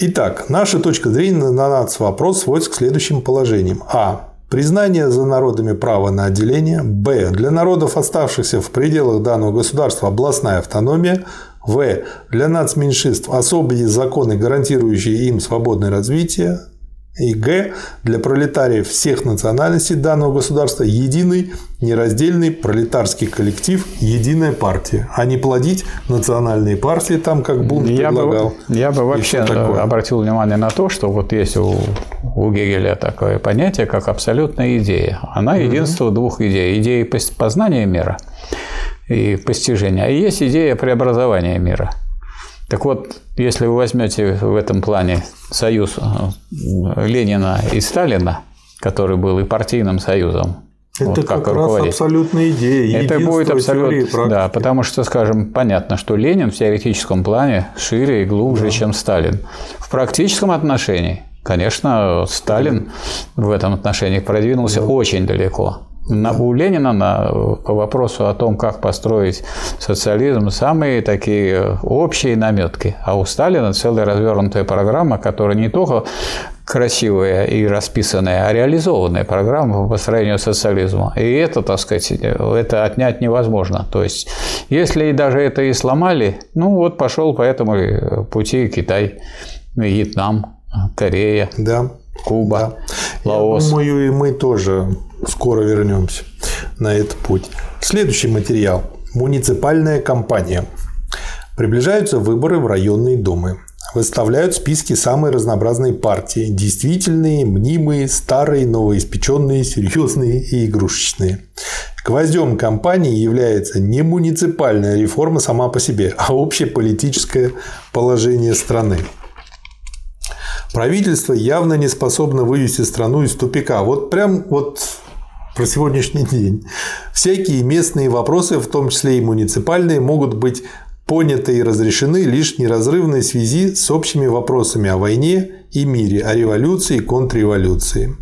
Итак, наша точка зрения на нацвопрос сводится к следующим положениям. А. Признание за народами права на отделение. Б. Для народов, оставшихся в пределах данного государства, областная автономия. В. Для нацменьшинств особые законы, гарантирующие им свободное развитие и Г для пролетариев всех национальностей данного государства единый нераздельный пролетарский коллектив, единая партия, а не плодить национальные партии там, как Бунт я предлагал. Бы, я бы вообще обратил внимание на то, что вот есть у, у Гегеля такое понятие, как абсолютная идея. Она единство угу. двух идей. Идеи познания мира и постижения, а есть идея преобразования мира – так вот, если вы возьмете в этом плане союз э, Ленина и Сталина, который был и партийным союзом, это вот как, как раз абсолютная идея. Это будет абсолютно, да, потому что, скажем, понятно, что Ленин в теоретическом плане шире и глубже, да. чем Сталин. В практическом отношении, конечно, Сталин в этом отношении продвинулся да. очень далеко. На, у Ленина на, по вопросу о том, как построить социализм, самые такие общие наметки. А у Сталина целая развернутая программа, которая не только красивая и расписанная, а реализованная программа по построению социализма. И это, так сказать, это отнять невозможно. То есть, если даже это и сломали, ну вот пошел по этому пути Китай, Вьетнам, Корея. Да. Куба, да. Лаос. Я думаю, и мы тоже скоро вернемся на этот путь. Следующий материал. Муниципальная кампания. Приближаются выборы в районные думы. Выставляют списки самые разнообразные партии. Действительные, мнимые, старые, новоиспеченные, серьезные и игрушечные. Гвоздем кампании является не муниципальная реформа сама по себе, а общее политическое положение страны. Правительство явно не способно вывести страну из тупика. Вот прям вот про сегодняшний день. Всякие местные вопросы, в том числе и муниципальные, могут быть поняты и разрешены лишь в неразрывной связи с общими вопросами о войне и мире, о революции и контрреволюции.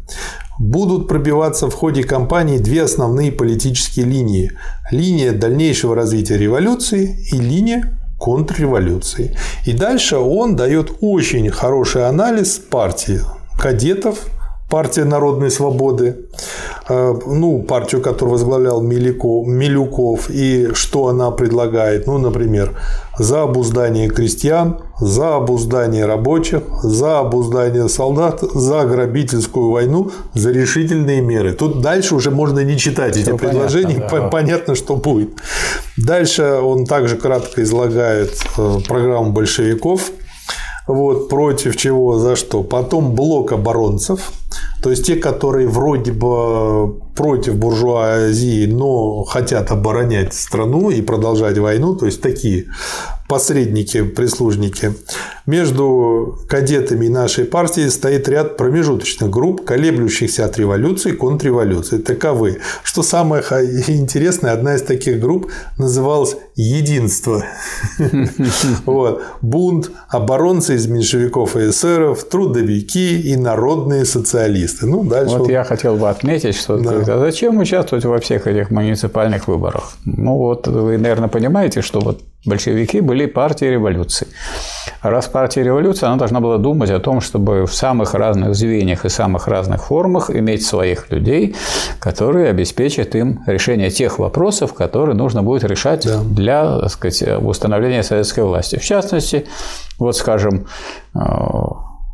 Будут пробиваться в ходе кампании две основные политические линии. Линия дальнейшего развития революции и линия контрреволюции. И дальше он дает очень хороший анализ партии кадетов, партия народной свободы, э, ну, партию, которую возглавлял Милюков, и что она предлагает, ну, например, за обуздание крестьян, за обуздание рабочих, за обуздание солдат, за грабительскую войну, за решительные меры. Тут дальше уже можно не читать эти предложения, понятно, да. понятно, что будет. Дальше он также кратко излагает э, программу большевиков, вот, против чего, за что. Потом блок оборонцев, то есть те, которые вроде бы против буржуазии, но хотят оборонять страну и продолжать войну, то есть такие посредники, прислужники. Между кадетами нашей партии стоит ряд промежуточных групп, колеблющихся от революции к контрреволюции. Таковы. Что самое интересное, одна из таких групп называлась «Единство». Бунт, оборонцы из меньшевиков и эсеров, трудовики и народные социалисты. Ну, дальше вот я хотел бы отметить, что а зачем участвовать во всех этих муниципальных выборах? Ну, вот вы, наверное, понимаете, что вот большевики были партией революции. Раз партия революции, она должна была думать о том, чтобы в самых разных звеньях и самых разных формах иметь своих людей, которые обеспечат им решение тех вопросов, которые нужно будет решать да. для так сказать, установления советской власти. В частности, вот, скажем, э,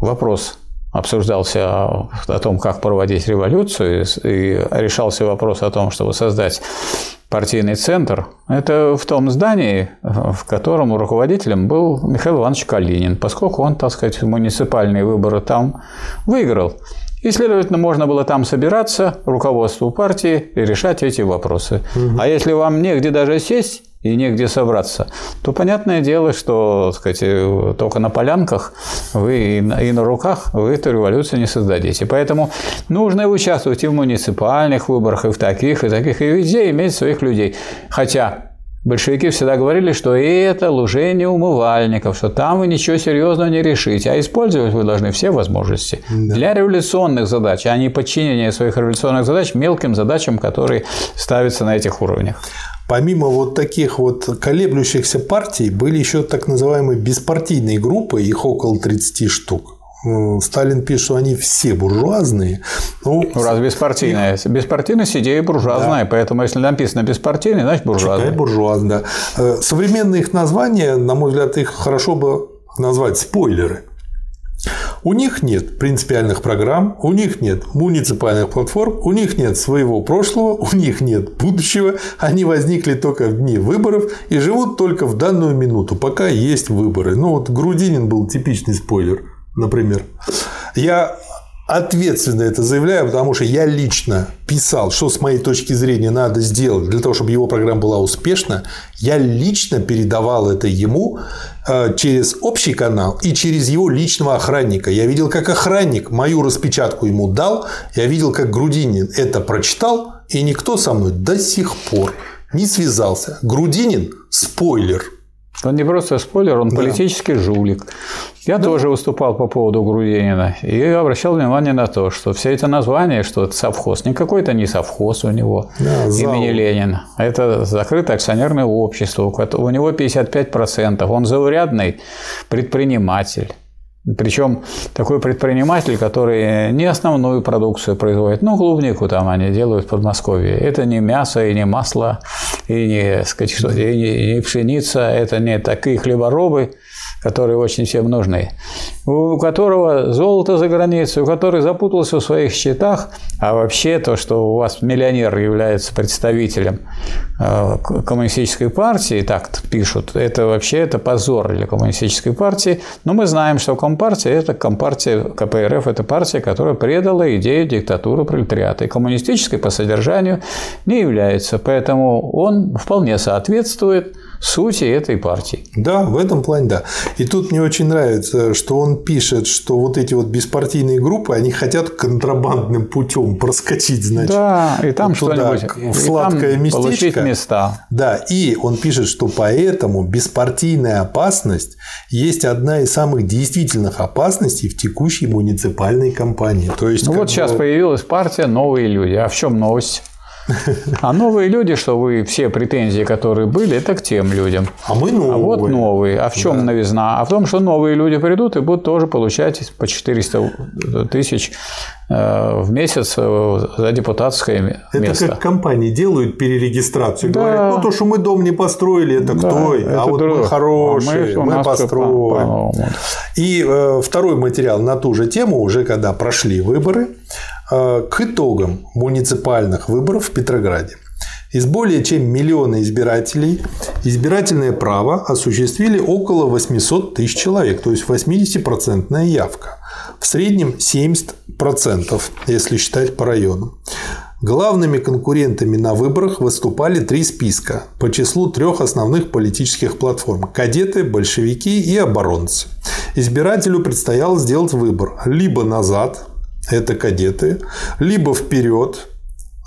вопрос обсуждался о том, как проводить революцию, и решался вопрос о том, чтобы создать партийный центр. Это в том здании, в котором руководителем был Михаил Иванович Калинин, поскольку он, так сказать, муниципальные выборы там выиграл. И, следовательно, можно было там собираться, руководству партии, и решать эти вопросы. Угу. А если вам негде даже сесть, и негде собраться, то понятное дело, что так сказать, только на полянках вы и на, и на руках вы эту революцию не создадите. Поэтому нужно участвовать и в муниципальных выборах, и в таких, и таких, и везде иметь своих людей. Хотя Большевики всегда говорили, что это лужение умывальников, что там вы ничего серьезного не решите, а использовать вы должны все возможности да. для революционных задач, а не подчинения своих революционных задач мелким задачам, которые ставятся на этих уровнях. Помимо вот таких вот колеблющихся партий, были еще так называемые беспартийные группы, их около 30 штук. Сталин пишет, что они все буржуазные. Ну, ну раз беспартийная. Беспартийность идея буржуазная, да. поэтому если написано беспартийный, значит. Читай буржуазный, да. Э, современные их названия, на мой взгляд, их хорошо бы назвать спойлеры. У них нет принципиальных программ, у них нет муниципальных платформ, у них нет своего прошлого, у них нет будущего, они возникли только в дни выборов и живут только в данную минуту, пока есть выборы. Ну вот Грудинин был типичный спойлер, например. Я ответственно это заявляю, потому что я лично писал, что с моей точки зрения надо сделать для того, чтобы его программа была успешна. Я лично передавал это ему э, через общий канал и через его личного охранника. Я видел, как охранник мою распечатку ему дал, я видел, как Грудинин это прочитал, и никто со мной до сих пор не связался. Грудинин – спойлер – он не просто спойлер, он да. политический жулик. Я да. тоже выступал по поводу Грудинина и обращал внимание на то, что все это название, что это совхоз, никакой это не совхоз у него да, имени Ленина. Это закрытое акционерное общество, у него 55%, он заурядный предприниматель. Причем такой предприниматель, который не основную продукцию производит, ну, клубнику там они делают в Подмосковье. Это не мясо и не масло, и не, сказать, что, и не, не пшеница, это не такие хлеборобы, которые очень всем нужны, у которого золото за границей, у которого запутался в своих счетах, а вообще то, что у вас миллионер является представителем э, коммунистической партии, так пишут, это вообще это позор для коммунистической партии, но мы знаем, что Компартия – это Компартия, КПРФ – это партия, которая предала идею диктатуры пролетариата, и коммунистической по содержанию не является, поэтому он вполне соответствует сути этой партии. Да, в этом плане да. И тут мне очень нравится, что он пишет, что вот эти вот беспартийные группы, они хотят контрабандным путем проскочить, значит, да, и там что-нибудь в сладкое там местечко. Получить места. Да, и он пишет, что поэтому беспартийная опасность есть одна из самых действительных опасностей в текущей муниципальной кампании. То есть, ну вот бы... сейчас появилась партия «Новые люди». А в чем новость? А новые люди, что вы все претензии, которые были, это к тем людям. А мы новые. А вот новые. А в чем да. новизна? А в том, что новые люди придут и будут тоже получать по 400 тысяч э, в месяц э, за депутатское место. Это как компании делают перерегистрацию. Да. Говорят, ну то, что мы дом не построили, это да, кто? Это а вот друг. мы хорошие, а мы, мы построим. И э, второй материал на ту же тему, уже когда прошли выборы, к итогам муниципальных выборов в Петрограде. Из более чем миллиона избирателей избирательное право осуществили около 800 тысяч человек, то есть 80% явка. В среднем 70%, если считать по районам. Главными конкурентами на выборах выступали три списка по числу трех основных политических платформ – кадеты, большевики и оборонцы. Избирателю предстояло сделать выбор – либо назад, это кадеты, либо вперед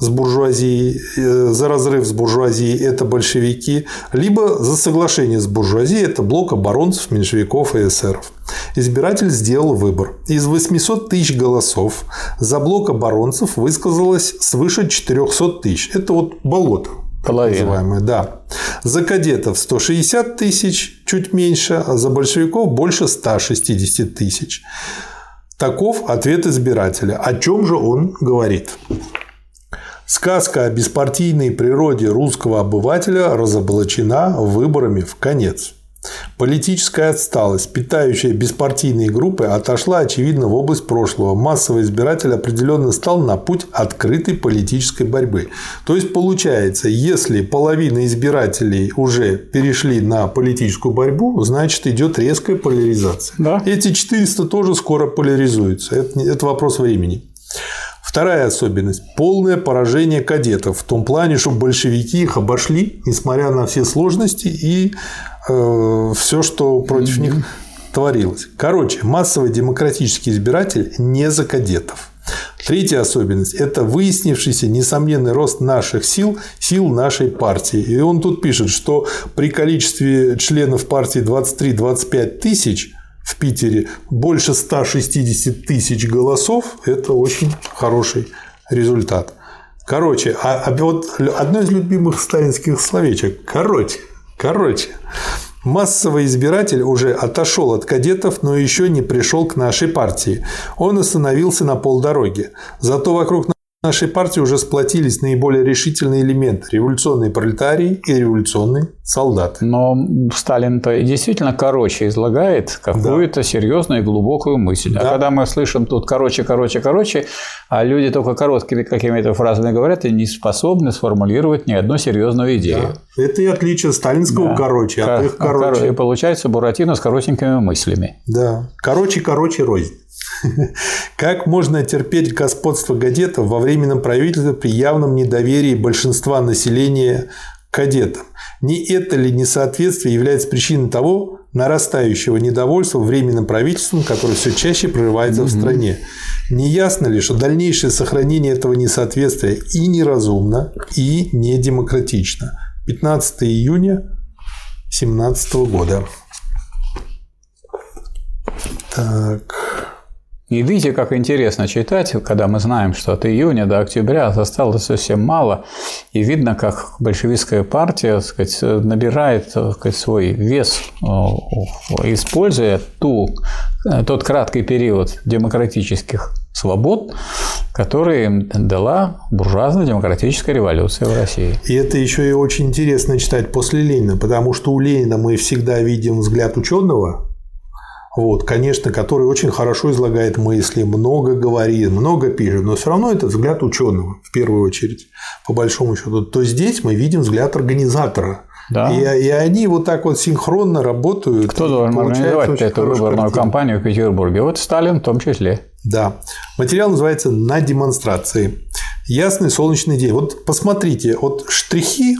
с буржуазией, э, за разрыв с буржуазией – это большевики, либо за соглашение с буржуазией – это блок оборонцев, меньшевиков и эсеров. Избиратель сделал выбор. Из 800 тысяч голосов за блок оборонцев высказалось свыше 400 тысяч. Это вот болото. Половина. Называемое, да. За кадетов 160 тысяч, чуть меньше, а за большевиков больше 160 тысяч. Таков ответ избирателя. О чем же он говорит? Сказка о беспартийной природе русского обывателя разоблачена выборами в конец. Политическая отсталость, питающая беспартийные группы, отошла, очевидно, в область прошлого. Массовый избиратель определенно стал на путь открытой политической борьбы. То есть, получается, если половина избирателей уже перешли на политическую борьбу, значит, идет резкая поляризация. Да. Эти 400 тоже скоро поляризуются. Это, это вопрос времени. Вторая особенность – полное поражение кадетов в том плане, что большевики их обошли, несмотря на все сложности и все, что против mm-hmm. них творилось. Короче, массовый демократический избиратель не за кадетов. Третья особенность – это выяснившийся несомненный рост наших сил, сил нашей партии. И он тут пишет, что при количестве членов партии 23-25 тысяч в Питере больше 160 тысяч голосов – это очень хороший результат. Короче, а, а вот одно из любимых сталинских словечек – короче, короче. Массовый избиратель уже отошел от кадетов, но еще не пришел к нашей партии. Он остановился на полдороги. Зато вокруг нашей партии уже сплотились наиболее решительные элементы – революционные пролетарии и революционные солдаты. Но Сталин-то действительно короче излагает какую-то да. серьезную и глубокую мысль. А да. А когда мы слышим тут короче, короче, короче, а люди только короткими какими-то фразами говорят и не способны сформулировать ни одну серьезную идею. Да. Это и отличие сталинского да. короче от их короче. И получается Буратино с коротенькими мыслями. Да. Короче, короче, рознь. Как можно терпеть господство гадетов во временном правительстве при явном недоверии большинства населения кадетам? Не это ли несоответствие является причиной того нарастающего недовольства временным правительством, которое все чаще прорывается в стране? Не ясно ли, что дальнейшее сохранение этого несоответствия и неразумно, и недемократично? 15 июня 2017 года. Так. И видите, как интересно читать, когда мы знаем, что от июня до октября осталось совсем мало, и видно, как большевистская партия так сказать, набирает так сказать, свой вес, э, используя ту, э, тот краткий период демократических свобод, который дала буржуазно-демократическая революция в России. И это еще и очень интересно читать после Ленина, потому что у Ленина мы всегда видим взгляд ученого, вот, конечно, который очень хорошо излагает мысли, много говорит, много пишет, но все равно это взгляд ученого в первую очередь, по большому счету. То здесь мы видим взгляд организатора. Да. И, и они вот так вот синхронно работают. Кто должен организовать эту выборную картина. кампанию в Петербурге? Вот Сталин в том числе. Да. Материал называется «На демонстрации». Ясный солнечный день. Вот посмотрите, вот штрихи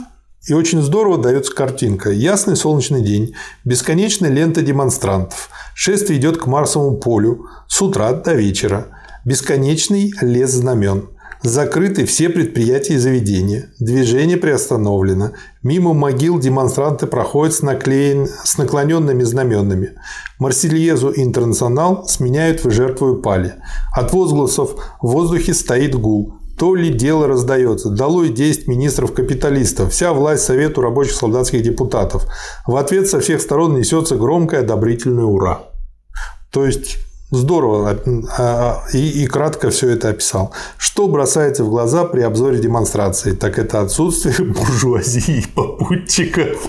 И очень здорово дается картинка. Ясный солнечный день, бесконечная лента демонстрантов. Шествие идет к Марсовому полю с утра до вечера. Бесконечный лес знамен. Закрыты все предприятия и заведения. Движение приостановлено. Мимо могил демонстранты проходят с, наклеен... с наклоненными знаменами. Марсельезу «Интернационал» сменяют в жертву пали. От возгласов в воздухе стоит гул. То ли дело раздается. Долой 10 министров-капиталистов. Вся власть Совету рабочих солдатских депутатов. В ответ со всех сторон несется громкое одобрительное «Ура!». То есть Здорово а, а, и, и кратко все это описал. Что бросается в глаза при обзоре демонстрации? Так это отсутствие буржуазии и попутчиков.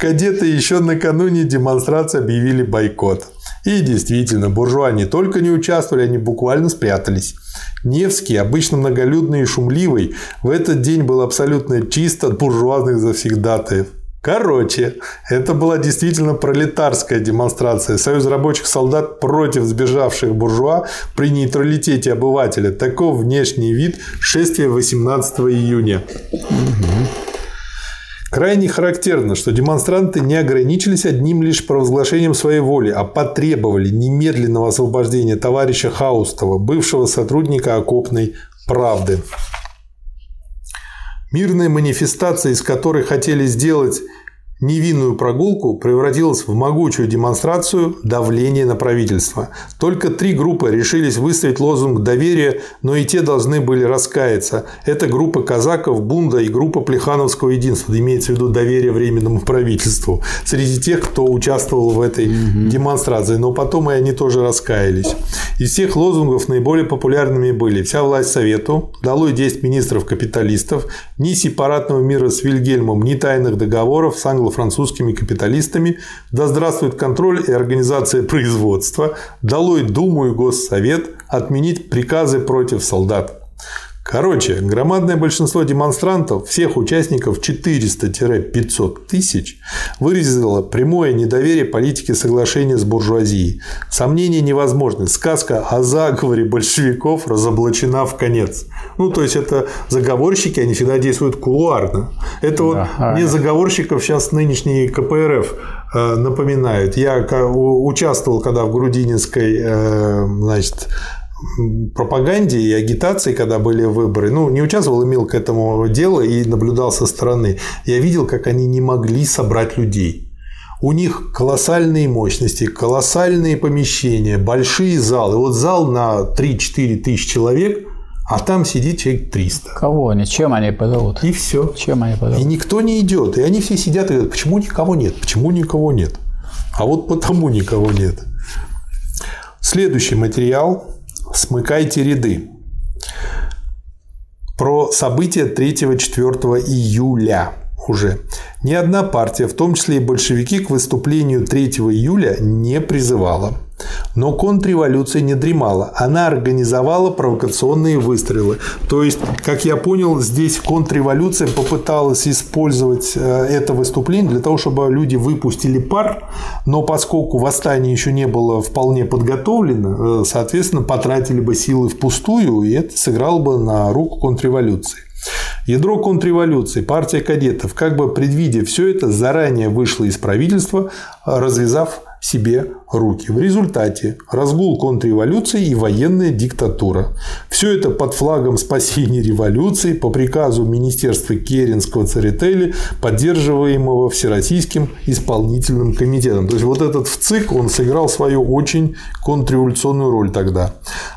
Кадеты еще накануне демонстрации объявили бойкот. И действительно, буржуа не только не участвовали, они буквально спрятались. Невский, обычно многолюдный и шумливый, в этот день был абсолютно чист от буржуазных завсегдатаев. Короче, это была действительно пролетарская демонстрация. Союз рабочих солдат против сбежавших буржуа при нейтралитете обывателя. Таков внешний вид шествия 18 июня. Крайне характерно, что демонстранты не ограничились одним лишь провозглашением своей воли, а потребовали немедленного освобождения товарища Хаустова, бывшего сотрудника окопной правды. Мирная манифестация, из которой хотели сделать невинную прогулку превратилась в могучую демонстрацию давления на правительство. Только три группы решились выставить лозунг доверия, но и те должны были раскаяться. Это группа казаков, Бунда и группа Плехановского единства, имеется в виду доверие временному правительству, среди тех, кто участвовал в этой угу. демонстрации. Но потом и они тоже раскаялись. Из всех лозунгов наиболее популярными были «Вся власть Совету», «Долой 10 министров-капиталистов», «Ни сепаратного мира с Вильгельмом, ни тайных договоров с англо французскими капиталистами, да здравствует контроль и организация производства, долой Думу и Госсовет, отменить приказы против солдат. Короче, громадное большинство демонстрантов, всех участников 400-500 тысяч, выразило прямое недоверие политике соглашения с буржуазией. Сомнения невозможны. Сказка о заговоре большевиков разоблачена в конец. Ну, то есть, это заговорщики, они всегда действуют кулуарно. Это вот да. мне заговорщиков сейчас нынешний КПРФ э, напоминают. Я участвовал, когда в Грудининской э, значит, пропаганде и агитации, когда были выборы, ну, не участвовал, имел к этому дело и наблюдал со стороны. Я видел, как они не могли собрать людей. У них колоссальные мощности, колоссальные помещения, большие залы. Вот зал на 3-4 тысячи человек, а там сидит человек 300. Кого они? Чем они позовут? И все. Чем они позовут? И никто не идет. И они все сидят и говорят, почему никого нет? Почему никого нет? А вот потому никого нет. Следующий материал смыкайте ряды. Про события 3-4 июля уже. Ни одна партия, в том числе и большевики, к выступлению 3 июля не призывала. Но контрреволюция не дремала. Она организовала провокационные выстрелы. То есть, как я понял, здесь контрреволюция попыталась использовать э, это выступление для того, чтобы люди выпустили пар, но поскольку восстание еще не было вполне подготовлено, э, соответственно, потратили бы силы впустую, и это сыграло бы на руку контрреволюции. Ядро контрреволюции, партия кадетов, как бы предвидя все это, заранее вышла из правительства, развязав себе руки. В результате разгул контрреволюции и военная диктатура. Все это под флагом спасения революции по приказу Министерства Керенского Церетели, поддерживаемого Всероссийским исполнительным комитетом. То есть вот этот ВЦИК, он сыграл свою очень контрреволюционную роль тогда.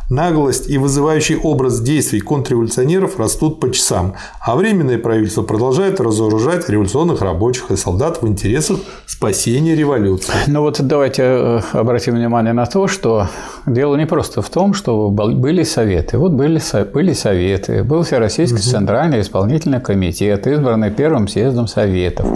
Наглость и вызывающий образ действий контрреволюционеров растут по часам, а Временное правительство продолжает разоружать революционных рабочих и солдат в интересах спасения революции. Ну вот давайте э, обратим внимание на то, что дело не просто в том, что были советы. Вот были, были советы, был Всероссийский угу. Центральный исполнительный комитет, избранный Первым съездом Советов.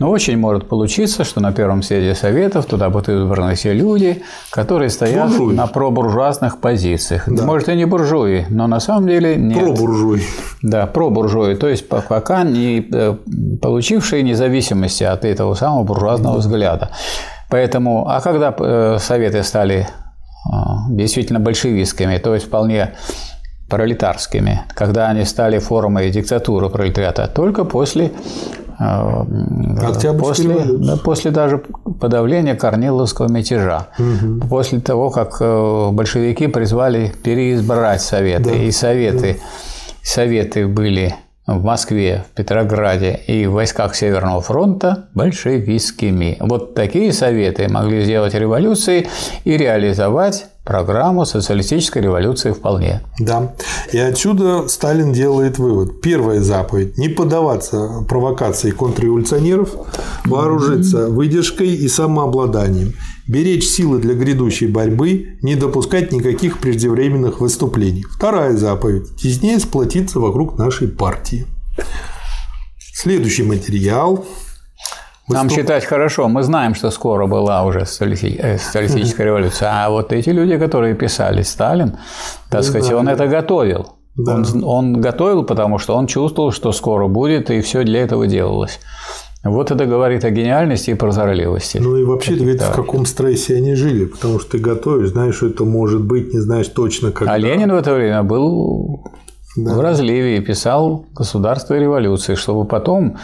Но очень может получиться, что на первом съезде Советов туда будут избраны все люди, которые стоят буржуи. на пробуржуазных позициях. Да. Может, и не буржуи, но на самом деле нет. Пробуржуи. Да, пробуржуи. То есть, пока не э, получившие независимости от этого самого буржуазного да. взгляда. Поэтому, а когда э, Советы стали э, действительно большевистскими, то есть вполне пролетарскими, когда они стали формой диктатуры пролетариата, только после э, после, после даже подавления Корниловского мятежа, угу. после того, как большевики призвали переизбрать советы, да. и советы, да. советы были в Москве, в Петрограде и в войсках Северного фронта большевистскими. Вот такие советы могли сделать революции и реализовать программу социалистической революции вполне. Да. И отсюда Сталин делает вывод. Первая заповедь – не поддаваться провокации контрреволюционеров, вооружиться выдержкой и самообладанием, беречь силы для грядущей борьбы, не допускать никаких преждевременных выступлений. Вторая заповедь – теснее сплотиться вокруг нашей партии. Следующий материал нам считать хорошо. Мы знаем, что скоро была уже э, социалистическая революция. А вот эти люди, которые писали Сталин, так сказать, он это готовил. Да. Он, он готовил, потому что он чувствовал, что скоро будет, и все для этого делалось. Вот это говорит о гениальности и прозорливости. Ну и вообще, ты в каком стрессе они жили, потому что ты готовишь, знаешь, что это может быть, не знаешь точно, как. А Ленин в это время был да. в разливе и писал «Государство и революции», чтобы потом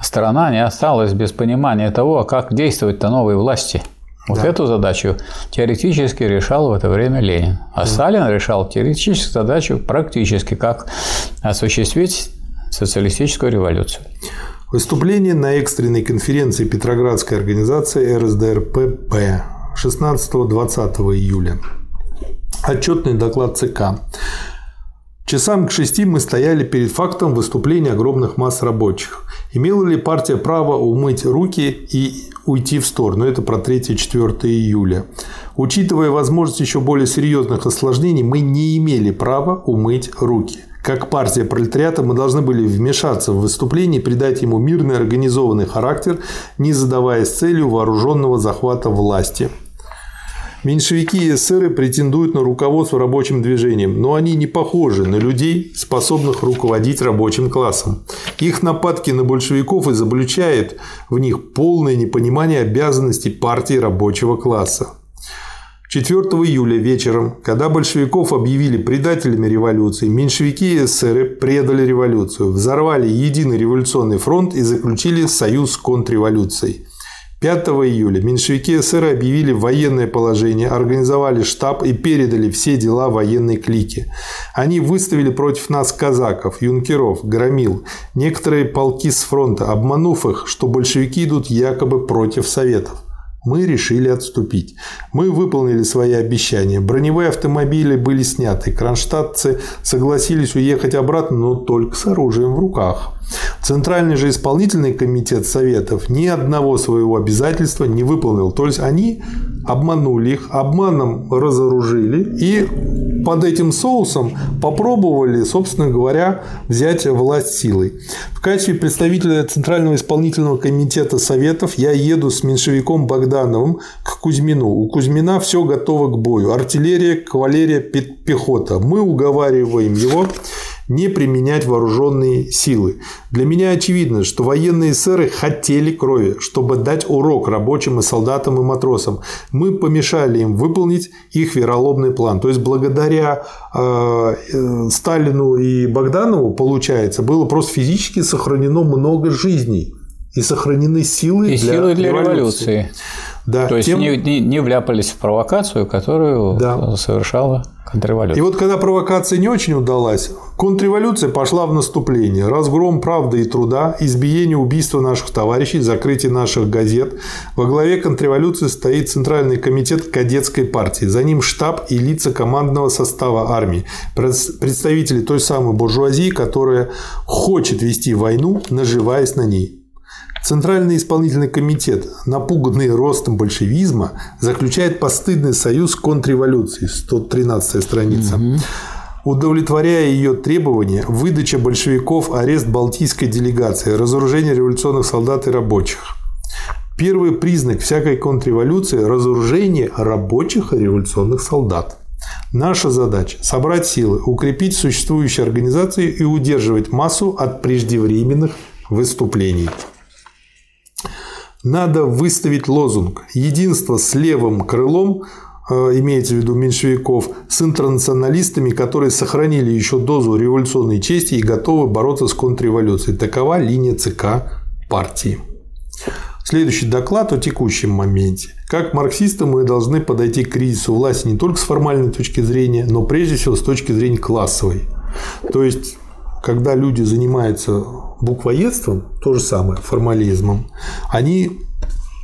страна не осталась без понимания того, а как действовать-то новой власти. Вот да. эту задачу теоретически решал в это время Ленин. А да. Сталин решал теоретическую задачу практически, как осуществить социалистическую революцию. Выступление на экстренной конференции Петроградской организации РСДРПП 16-20 июля. Отчетный доклад ЦК. Часам к шести мы стояли перед фактом выступления огромных масс рабочих. Имела ли партия право умыть руки и уйти в сторону? Это про 3-4 июля. Учитывая возможность еще более серьезных осложнений, мы не имели права умыть руки. Как партия пролетариата мы должны были вмешаться в выступление придать ему мирный организованный характер, не задаваясь целью вооруженного захвата власти. Меньшевики и эсеры претендуют на руководство рабочим движением, но они не похожи на людей, способных руководить рабочим классом. Их нападки на большевиков изобличают в них полное непонимание обязанностей партии рабочего класса. 4 июля вечером, когда большевиков объявили предателями революции, меньшевики и эсеры предали революцию, взорвали единый революционный фронт и заключили союз с контрреволюцией. 5 июля меньшевики эсеры объявили военное положение, организовали штаб и передали все дела военной клике. Они выставили против нас казаков, юнкеров, громил, некоторые полки с фронта, обманув их, что большевики идут якобы против советов мы решили отступить. Мы выполнили свои обещания. Броневые автомобили были сняты. Кронштадтцы согласились уехать обратно, но только с оружием в руках. Центральный же исполнительный комитет Советов ни одного своего обязательства не выполнил. То есть они обманули их, обманом разоружили и под этим соусом попробовали, собственно говоря, взять власть силой. В качестве представителя Центрального исполнительного комитета Советов я еду с меньшевиком Богдановым к Кузьмину. У Кузьмина все готово к бою. Артиллерия, кавалерия, пехота. Мы уговариваем его не применять вооруженные силы. Для меня очевидно, что военные сэры хотели крови, чтобы дать урок рабочим и солдатам и матросам. Мы помешали им выполнить их вероломный план. То есть благодаря э, э, Сталину и Богданову, получается, было просто физически сохранено много жизней и сохранены силы и для, силы для революции. революции. Да, То есть тем... не, не, не вляпались в провокацию, которую да. совершала контрреволюция. И вот когда провокация не очень удалась, контрреволюция пошла в наступление. Разгром правды и труда, избиение, убийство наших товарищей, закрытие наших газет. Во главе контрреволюции стоит Центральный комитет кадетской партии. За ним штаб и лица командного состава армии. Представители той самой буржуазии, которая хочет вести войну, наживаясь на ней. Центральный исполнительный комитет, напуганный ростом большевизма, заключает постыдный союз с контрреволюцией, 113 страница. Угу. Удовлетворяя ее требования, выдача большевиков, арест балтийской делегации, разоружение революционных солдат и рабочих. Первый признак всякой контрреволюции – разоружение рабочих и революционных солдат. Наша задача – собрать силы, укрепить существующие организации и удерживать массу от преждевременных выступлений. Надо выставить лозунг «Единство с левым крылом э, имеется в виду меньшевиков, с интернационалистами, которые сохранили еще дозу революционной чести и готовы бороться с контрреволюцией. Такова линия ЦК партии. Следующий доклад о текущем моменте. Как марксисты мы должны подойти к кризису власти не только с формальной точки зрения, но прежде всего с точки зрения классовой. То есть, когда люди занимаются буквоедством, то же самое, формализмом, они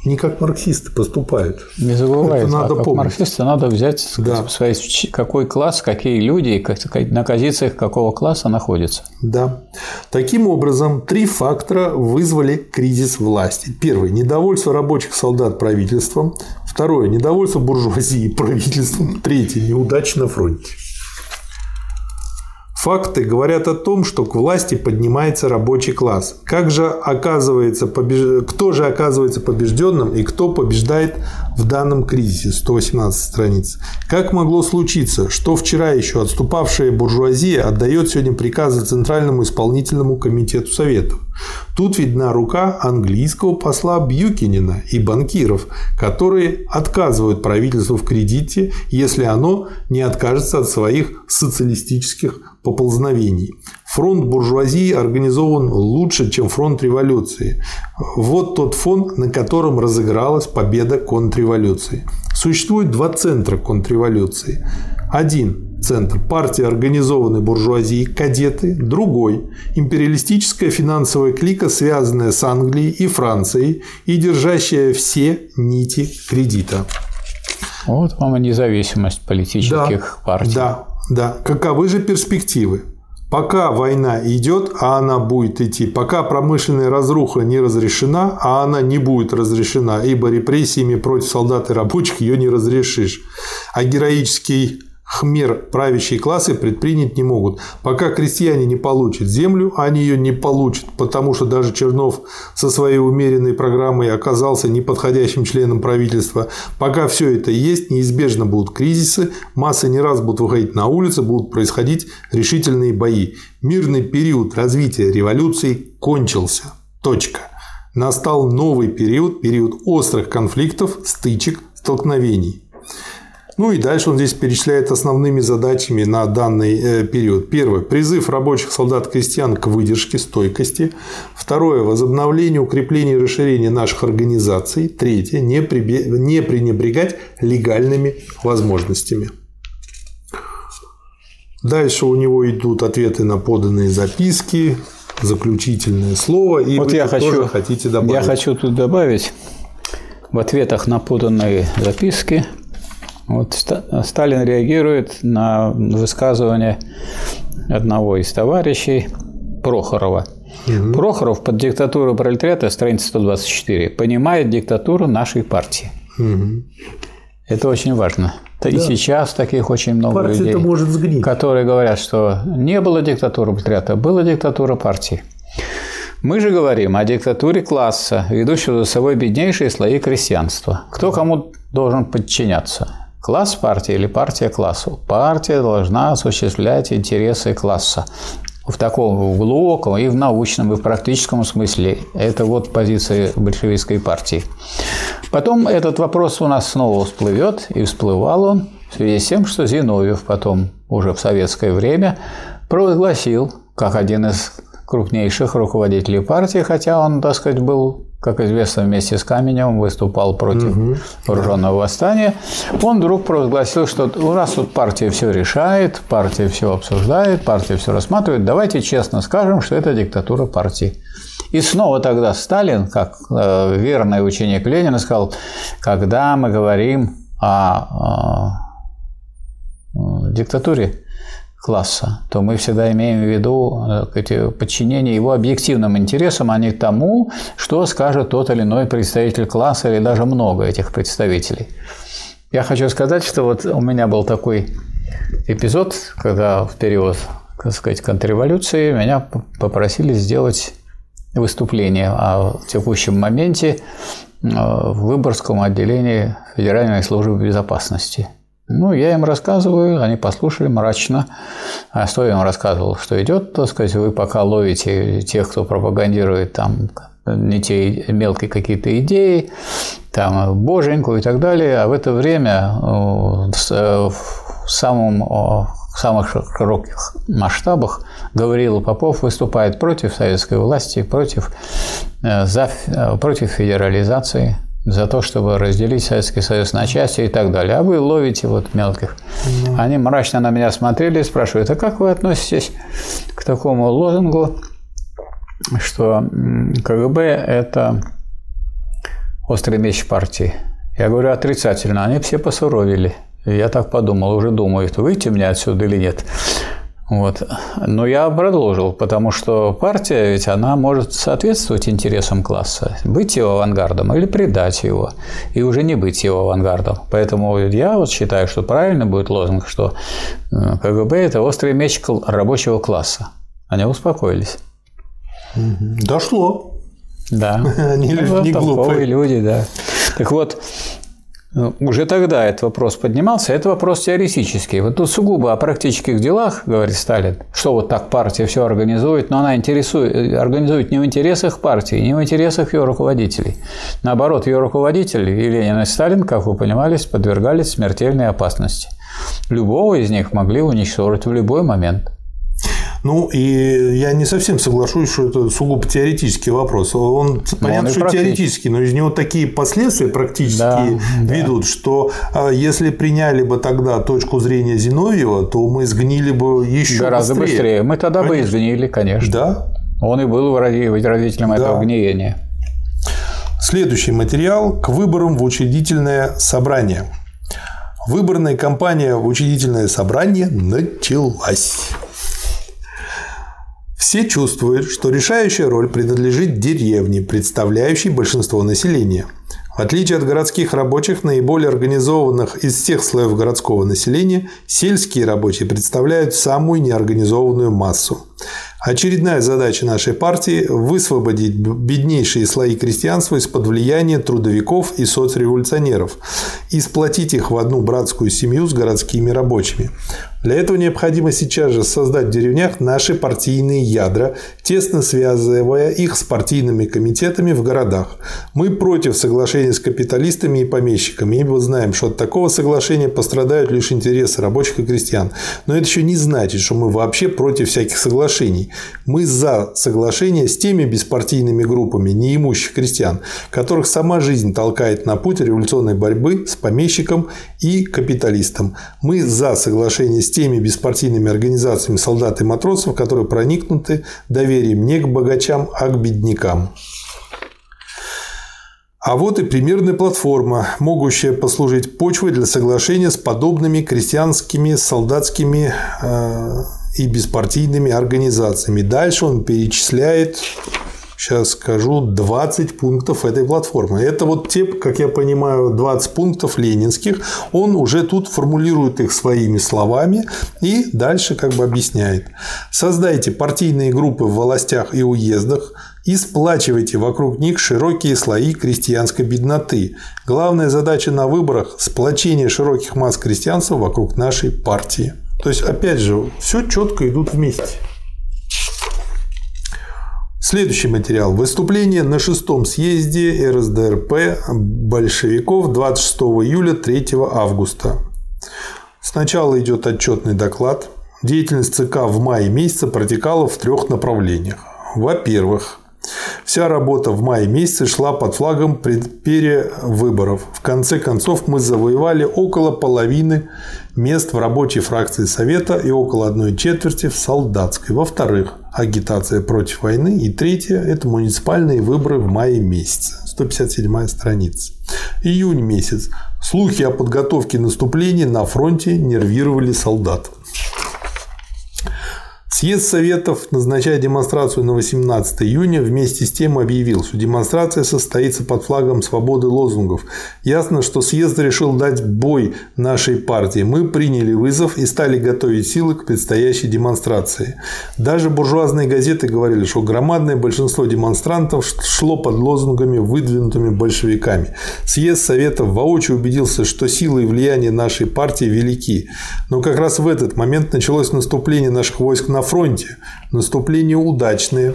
не как марксисты поступают. Не забывайте, Это надо а как помнить. марксисты надо взять да. свои, какой класс, какие люди, на позициях какого класса находятся. Да. Таким образом, три фактора вызвали кризис власти. Первый – недовольство рабочих солдат правительством. Второе – недовольство буржуазии правительством. Третье – неудача на фронте. Факты говорят о том, что к власти поднимается рабочий класс. Как же оказывается, побеж... кто же оказывается побежденным и кто побеждает в данном кризисе? 118 страниц. Как могло случиться, что вчера еще отступавшая буржуазия отдает сегодня приказы Центральному исполнительному комитету Советов? Тут видна рука английского посла Бьюкинина и банкиров, которые отказывают правительству в кредите, если оно не откажется от своих социалистических поползновений. Фронт буржуазии организован лучше, чем фронт революции. Вот тот фон, на котором разыгралась победа контрреволюции. Существует два центра контрреволюции. Один центр – партия организованной буржуазии, кадеты. Другой – империалистическая финансовая клика, связанная с Англией и Францией и держащая все нити кредита. Вот вам и независимость политических да, партий. Да, да. Каковы же перспективы? Пока война идет, а она будет идти, пока промышленная разруха не разрешена, а она не будет разрешена, ибо репрессиями против солдат и рабочих ее не разрешишь, а героический хмер правящие классы предпринять не могут. Пока крестьяне не получат землю, они ее не получат, потому что даже Чернов со своей умеренной программой оказался неподходящим членом правительства. Пока все это есть, неизбежно будут кризисы, массы не раз будут выходить на улицы, будут происходить решительные бои. Мирный период развития революции кончился. Точка. Настал новый период, период острых конфликтов, стычек, столкновений. Ну и дальше он здесь перечисляет основными задачами на данный э, период. Первое. Призыв рабочих солдат-крестьян к выдержке, стойкости. Второе. Возобновление, укрепление и расширение наших организаций. Третье. Не, пренебрегать легальными возможностями. Дальше у него идут ответы на поданные записки, заключительное слово. И вот вы я хочу, тоже хотите добавить. Я хочу тут добавить в ответах на поданные записки – вот Сталин реагирует на высказывание одного из товарищей Прохорова. Угу. Прохоров под диктатуру пролетариата, страница 124, понимает диктатуру нашей партии. Угу. Это очень важно. Да. И сейчас таких очень много Партия людей, может сгнить. которые говорят, что не было диктатуры пролетариата, была диктатура партии. Мы же говорим о диктатуре класса, ведущего за собой беднейшие слои крестьянства. Кто кому должен подчиняться? Класс партии или партия классу? Партия должна осуществлять интересы класса в таком глубоком и в научном, и в практическом смысле. Это вот позиция большевистской партии. Потом этот вопрос у нас снова всплывет, и всплывал он в связи с тем, что Зиновьев потом, уже в советское время, провозгласил, как один из крупнейших руководителей партии, хотя он, так сказать, был как известно, вместе с Каменевым выступал против угу. вооруженного восстания. Он вдруг провозгласил, что у нас тут партия все решает, партия все обсуждает, партия все рассматривает. Давайте честно скажем, что это диктатура партии. И снова тогда Сталин, как э, верный ученик Ленина, сказал, когда мы говорим о, о диктатуре, класса, то мы всегда имеем в виду э, подчинение его объективным интересам, а не тому, что скажет тот или иной представитель класса или даже много этих представителей. Я хочу сказать, что вот у меня был такой эпизод, когда в период, так сказать, контрреволюции меня попросили сделать выступление о текущем моменте э, в Выборгском отделении Федеральной службы безопасности – ну, я им рассказываю, они послушали мрачно. А что я им рассказывал? Что идет, так сказать, вы пока ловите тех, кто пропагандирует там не те мелкие какие-то идеи, там, боженьку и так далее, а в это время в самом в самых широких масштабах Гавриил Попов выступает против советской власти, против, э, за, э, против федерализации, за то, чтобы разделить Советский Союз на части и так далее. А вы ловите вот мелких. Mm-hmm. Они мрачно на меня смотрели и спрашивают, а как вы относитесь к такому лозунгу, что КГБ – это острый меч партии? Я говорю отрицательно. Они все посуровили. Я так подумал, уже думаю, выйти мне отсюда или нет. Вот. Но я продолжил, потому что партия ведь она может соответствовать интересам класса, быть его авангардом или предать его, и уже не быть его авангардом. Поэтому я вот считаю, что правильно будет лозунг, что э, КГБ – это острый меч рабочего класса. Они успокоились. Дошло. Да. Они ну, не глупые. люди, да. Так вот, уже тогда этот вопрос поднимался, это вопрос теоретический. Вот тут сугубо о практических делах, говорит Сталин, что вот так партия все организует, но она интересует, организует не в интересах партии, не в интересах ее руководителей. Наоборот, ее руководители, и Ленин, и Сталин, как вы понимали, подвергались смертельной опасности. Любого из них могли уничтожить в любой момент. Ну, и я не совсем соглашусь, что это сугубо теоретический вопрос. Он, но понятно, он что теоретический, но из него такие последствия практически да, ведут, да. что а, если приняли бы тогда точку зрения Зиновьева, то мы сгнили бы еще Гораздо быстрее. быстрее. Мы тогда конечно. бы изгнили, конечно. Да. Он и был родителем да. этого гниения. Следующий материал к выборам в учредительное собрание. Выборная кампания в учредительное собрание началась. Все чувствуют, что решающая роль принадлежит деревне, представляющей большинство населения. В отличие от городских рабочих, наиболее организованных из всех слоев городского населения, сельские рабочие представляют самую неорганизованную массу. Очередная задача нашей партии – высвободить беднейшие слои крестьянства из-под влияния трудовиков и соцреволюционеров и сплотить их в одну братскую семью с городскими рабочими. Для этого необходимо сейчас же создать в деревнях наши партийные ядра, тесно связывая их с партийными комитетами в городах. Мы против соглашения с капиталистами и помещиками, ибо знаем, что от такого соглашения пострадают лишь интересы рабочих и крестьян. Но это еще не значит, что мы вообще против всяких соглашений. Мы за соглашение с теми беспартийными группами неимущих крестьян, которых сама жизнь толкает на путь революционной борьбы с помещиком и капиталистом. Мы за соглашение с теми беспартийными организациями солдат и матросов, которые проникнуты доверием не к богачам, а к беднякам. А вот и примерная платформа, могущая послужить почвой для соглашения с подобными крестьянскими, солдатскими э, и беспартийными организациями. Дальше он перечисляет сейчас скажу, 20 пунктов этой платформы. Это вот те, как я понимаю, 20 пунктов ленинских. Он уже тут формулирует их своими словами и дальше как бы объясняет. Создайте партийные группы в властях и уездах, и сплачивайте вокруг них широкие слои крестьянской бедноты. Главная задача на выборах – сплочение широких масс крестьянства вокруг нашей партии. То есть, опять же, все четко идут вместе. Следующий материал. Выступление на шестом съезде РСДРП большевиков 26 июля 3 августа. Сначала идет отчетный доклад. Деятельность ЦК в мае месяце протекала в трех направлениях. Во-первых, Вся работа в мае месяце шла под флагом перевыборов. В конце концов мы завоевали около половины мест в рабочей фракции Совета и около одной четверти в солдатской. Во-вторых, агитация против войны. И третье – это муниципальные выборы в мае месяце. 157 страница. Июнь месяц. Слухи о подготовке наступления на фронте нервировали солдат. Съезд Советов, назначая демонстрацию на 18 июня, вместе с тем объявил, что демонстрация состоится под флагом свободы лозунгов. Ясно, что съезд решил дать бой нашей партии. Мы приняли вызов и стали готовить силы к предстоящей демонстрации. Даже буржуазные газеты говорили, что громадное большинство демонстрантов шло под лозунгами, выдвинутыми большевиками. Съезд Советов воочию убедился, что силы и влияние нашей партии велики. Но как раз в этот момент началось наступление наших войск на фронте. Наступление удачное.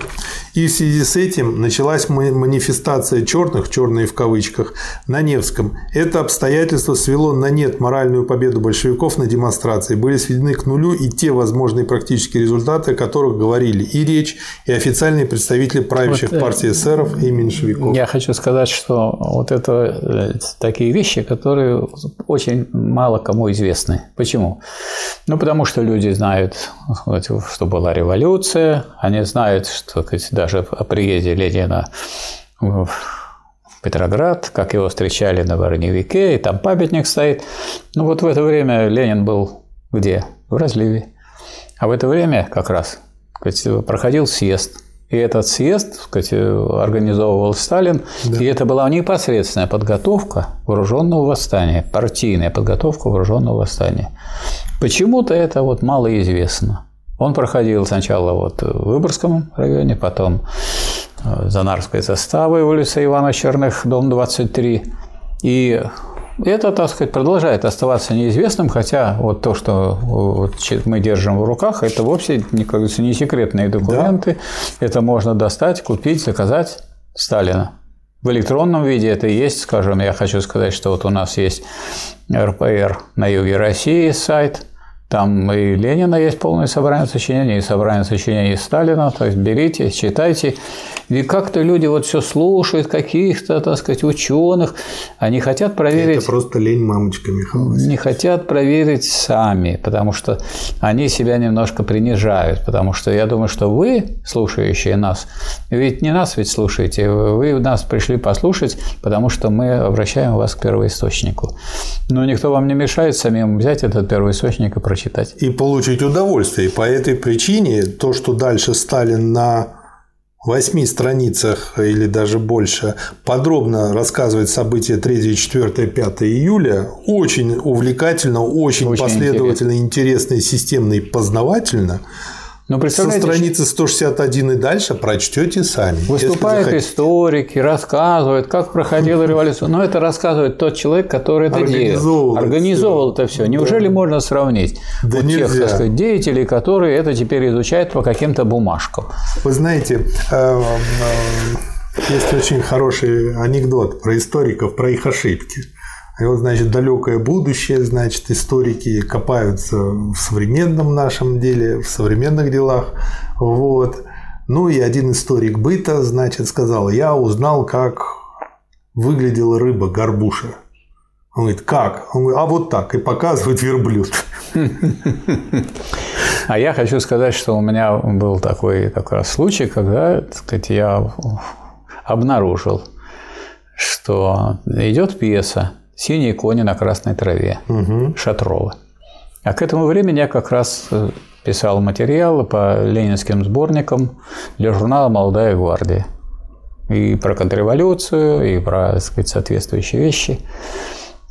И в связи с этим началась манифестация черных, черные в кавычках, на Невском. Это обстоятельство свело на нет моральную победу большевиков на демонстрации. Были сведены к нулю и те возможные практические результаты, о которых говорили и речь, и официальные представители правящих вот, э, партий эсеров и меньшевиков. Я хочу сказать, что вот это э, такие вещи, которые очень мало кому известны. Почему? Ну, потому что люди знают, что была революция, они знают, что даже о приезде Ленина в Петроград, как его встречали на Вороневике, и там памятник стоит. Ну, вот в это время Ленин был где? В разливе. А в это время как раз проходил съезд и этот съезд сказать, организовывал Сталин, да. и это была непосредственная подготовка вооруженного восстания, партийная подготовка вооруженного восстания. Почему-то это вот мало известно. Он проходил сначала вот в Выборгском районе, потом э, Занарская застава улица Ивана Черных, дом 23. И это, так сказать, продолжает оставаться неизвестным, хотя вот то, что вот мы держим в руках, это вовсе, как говорится, не секретные документы. Да. Это можно достать, купить, заказать Сталина. В электронном виде это есть, скажем, я хочу сказать, что вот у нас есть РПР на юге России сайт – там и Ленина есть полное собрание сочинений, и собрание сочинений Сталина. То есть берите, читайте. И как-то люди вот все слушают каких-то, так сказать, ученых. Они хотят проверить... Это просто лень мамочка Михайловна. Не хотят проверить сами, потому что они себя немножко принижают. Потому что я думаю, что вы, слушающие нас, ведь не нас ведь слушаете, вы нас пришли послушать, потому что мы обращаем вас к первоисточнику. Но никто вам не мешает самим взять этот первоисточник и прочитать прочитать. И получить удовольствие. И по этой причине то, что дальше Сталин на восьми страницах или даже больше подробно рассказывает события 3, 4, 5 июля, очень увлекательно, очень, очень последовательно, интересно. интересно, системно и познавательно – но ну, Со страницы 161 и дальше прочтете сами. Выступают историки, рассказывают, как проходила революция. Но это рассказывает тот человек, который это делал. Организовывал это все. Неужели да. можно сравнить да вот тех так сказать, деятелей, которые это теперь изучают по каким-то бумажкам? Вы знаете, э, э, есть очень хороший анекдот про историков, про их ошибки. И вот, значит, далекое будущее, значит, историки копаются в современном нашем деле, в современных делах. Вот. Ну и один историк быта, значит, сказал, я узнал, как выглядела рыба горбуша. Он говорит, как? Он говорит, а вот так. И показывает верблюд. А я хочу сказать, что у меня был такой как раз случай, когда так сказать, я обнаружил, что идет пьеса «Синие кони на красной траве» угу. Шатрова. А к этому времени я как раз э, писал материалы по ленинским сборникам для журнала «Молодая гвардия». И про контрреволюцию, и про так сказать, соответствующие вещи.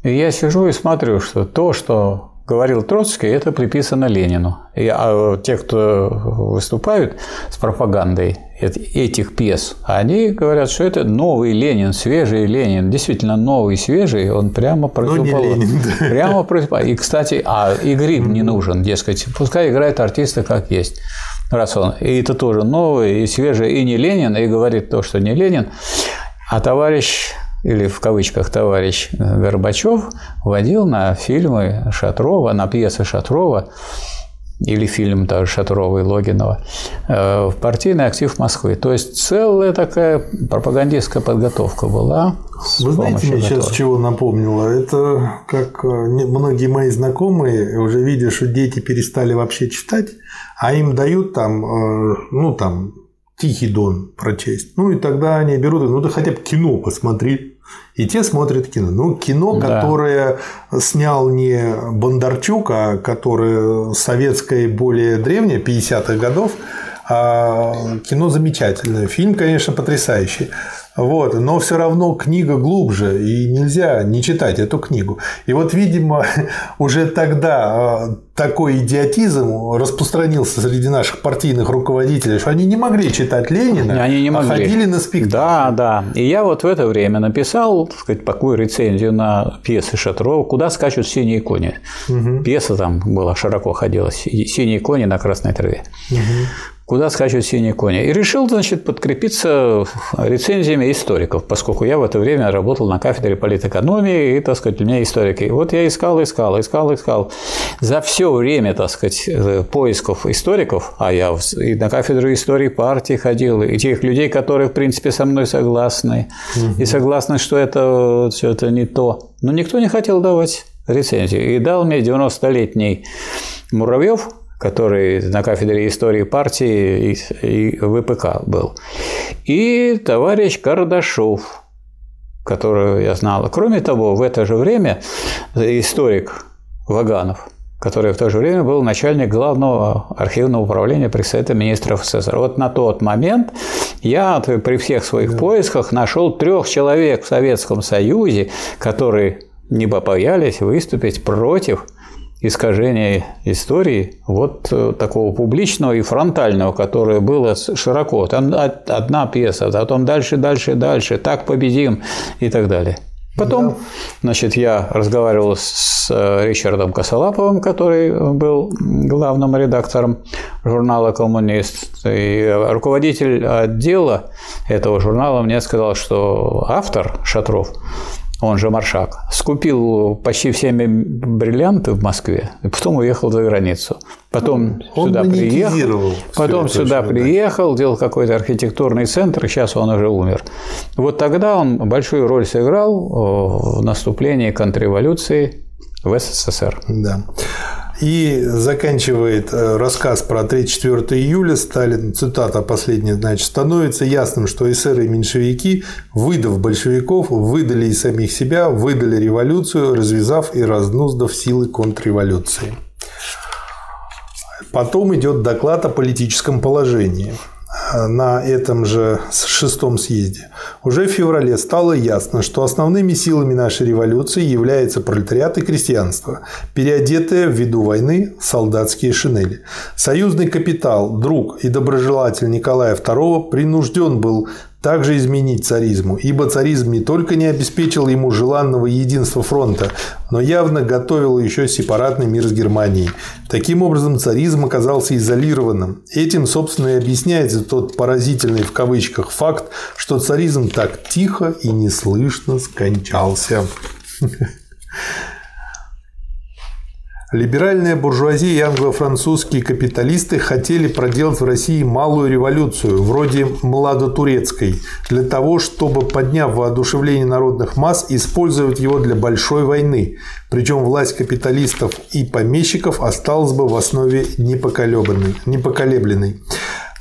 И я сижу и смотрю, что то, что говорил Троцкий, это приписано Ленину. И, а те, кто выступают с пропагандой этих пьес, они говорят, что это новый Ленин, свежий Ленин, действительно новый, свежий, он прямо противоположен. Да. Прямо противоположен. И, кстати, а и грим не нужен, дескать, пускай играет артиста как есть. Раз он, и это тоже новый, и свежий, и не Ленин, и говорит то, что не Ленин, а товарищ или в кавычках товарищ Горбачев водил на фильмы Шатрова, на пьесы Шатрова или фильм даже Шатрова и Логинова, э, в партийный актив Москвы. То есть целая такая пропагандистская подготовка была. Вы знаете, мне сейчас чего напомнило? Это как э, многие мои знакомые уже видят, что дети перестали вообще читать, а им дают там, э, ну там, Тихий Дон прочесть. Ну и тогда они берут, ну да хотя бы кино посмотри. И те смотрят кино. Ну, кино, да. которое снял не Бондарчук, а которое советское более древнее, 50-х годов, а кино замечательное. Фильм, конечно, потрясающий. Вот, но все равно книга глубже, и нельзя не читать эту книгу. И вот, видимо, уже тогда а, такой идиотизм распространился среди наших партийных руководителей, что они не могли читать Ленина, они не могли. а ходили на спектакль. Да, да. И я вот в это время написал, так сказать, такую рецензию на пьесы Шатрова «Куда скачут синие кони». Угу. Пьеса там была, широко ходила «Синие кони на красной траве». Угу. Куда скачут синие кони. И решил, значит, подкрепиться рецензиями историков, поскольку я в это время работал на кафедре политэкономии, и, так сказать, у меня историки. И вот я искал, искал, искал, искал. За все время, так сказать, э, поисков историков, а я и на кафедру истории партии ходил, и тех людей, которые, в принципе, со мной согласны, угу. и согласны, что это все это не то. Но никто не хотел давать рецензию. И дал мне 90-летний Муравьев, который на кафедре истории партии и ВПК был, и товарищ Кардашов, которого я знал. Кроме того, в это же время историк Ваганов, который в то же время был начальник главного архивного управления при Совете министров СССР. Вот на тот момент я при всех своих да. поисках нашел трех человек в Советском Союзе, которые не побоялись выступить против искажения истории вот э, такого публичного и фронтального, которое было широко. Там одна пьеса, потом дальше, дальше, дальше, так победим и так далее. Потом, да. значит, я разговаривал с э, Ричардом Косолаповым, который был главным редактором журнала «Коммунист». И руководитель отдела этого журнала мне сказал, что автор Шатров он же Маршак, скупил почти все бриллианты в Москве и потом уехал за границу. Потом он сюда приехал, потом сюда приехал, делал какой-то архитектурный центр, сейчас он уже умер. Вот тогда он большую роль сыграл в наступлении контрреволюции в СССР. Да. И заканчивает э, рассказ про 3-4 июля Сталин, цитата последняя, значит, становится ясным, что эсеры и меньшевики, выдав большевиков, выдали и самих себя, выдали революцию, развязав и разнуздав силы контрреволюции. Потом идет доклад о политическом положении на этом же шестом съезде. Уже в феврале стало ясно, что основными силами нашей революции являются пролетариат и крестьянство, переодетые ввиду войны солдатские шинели. Союзный капитал, друг и доброжелатель Николая II принужден был также изменить царизму, ибо царизм не только не обеспечил ему желанного единства фронта, но явно готовил еще сепаратный мир с Германией. Таким образом, царизм оказался изолированным. Этим, собственно, и объясняется тот поразительный в кавычках факт, что царизм так тихо и неслышно скончался. Либеральная буржуазия и англо-французские капиталисты хотели проделать в России малую революцию, вроде младотурецкой, для того, чтобы, подняв воодушевление народных масс, использовать его для большой войны. Причем власть капиталистов и помещиков осталась бы в основе непоколебленной.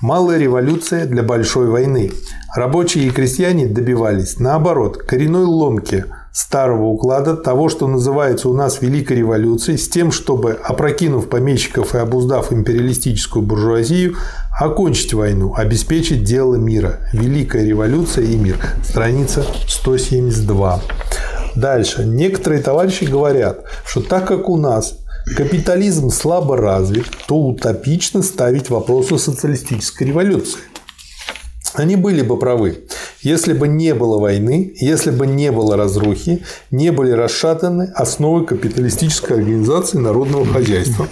Малая революция для большой войны. Рабочие и крестьяне добивались, наоборот, коренной ломки – старого уклада, того, что называется у нас Великой революцией, с тем, чтобы, опрокинув помещиков и обуздав империалистическую буржуазию, окончить войну, обеспечить дело мира. Великая революция и мир. Страница 172. Дальше. Некоторые товарищи говорят, что так как у нас капитализм слабо развит, то утопично ставить вопрос о социалистической революции. Они были бы правы. Если бы не было войны, если бы не было разрухи, не были расшатаны основы капиталистической организации народного хозяйства.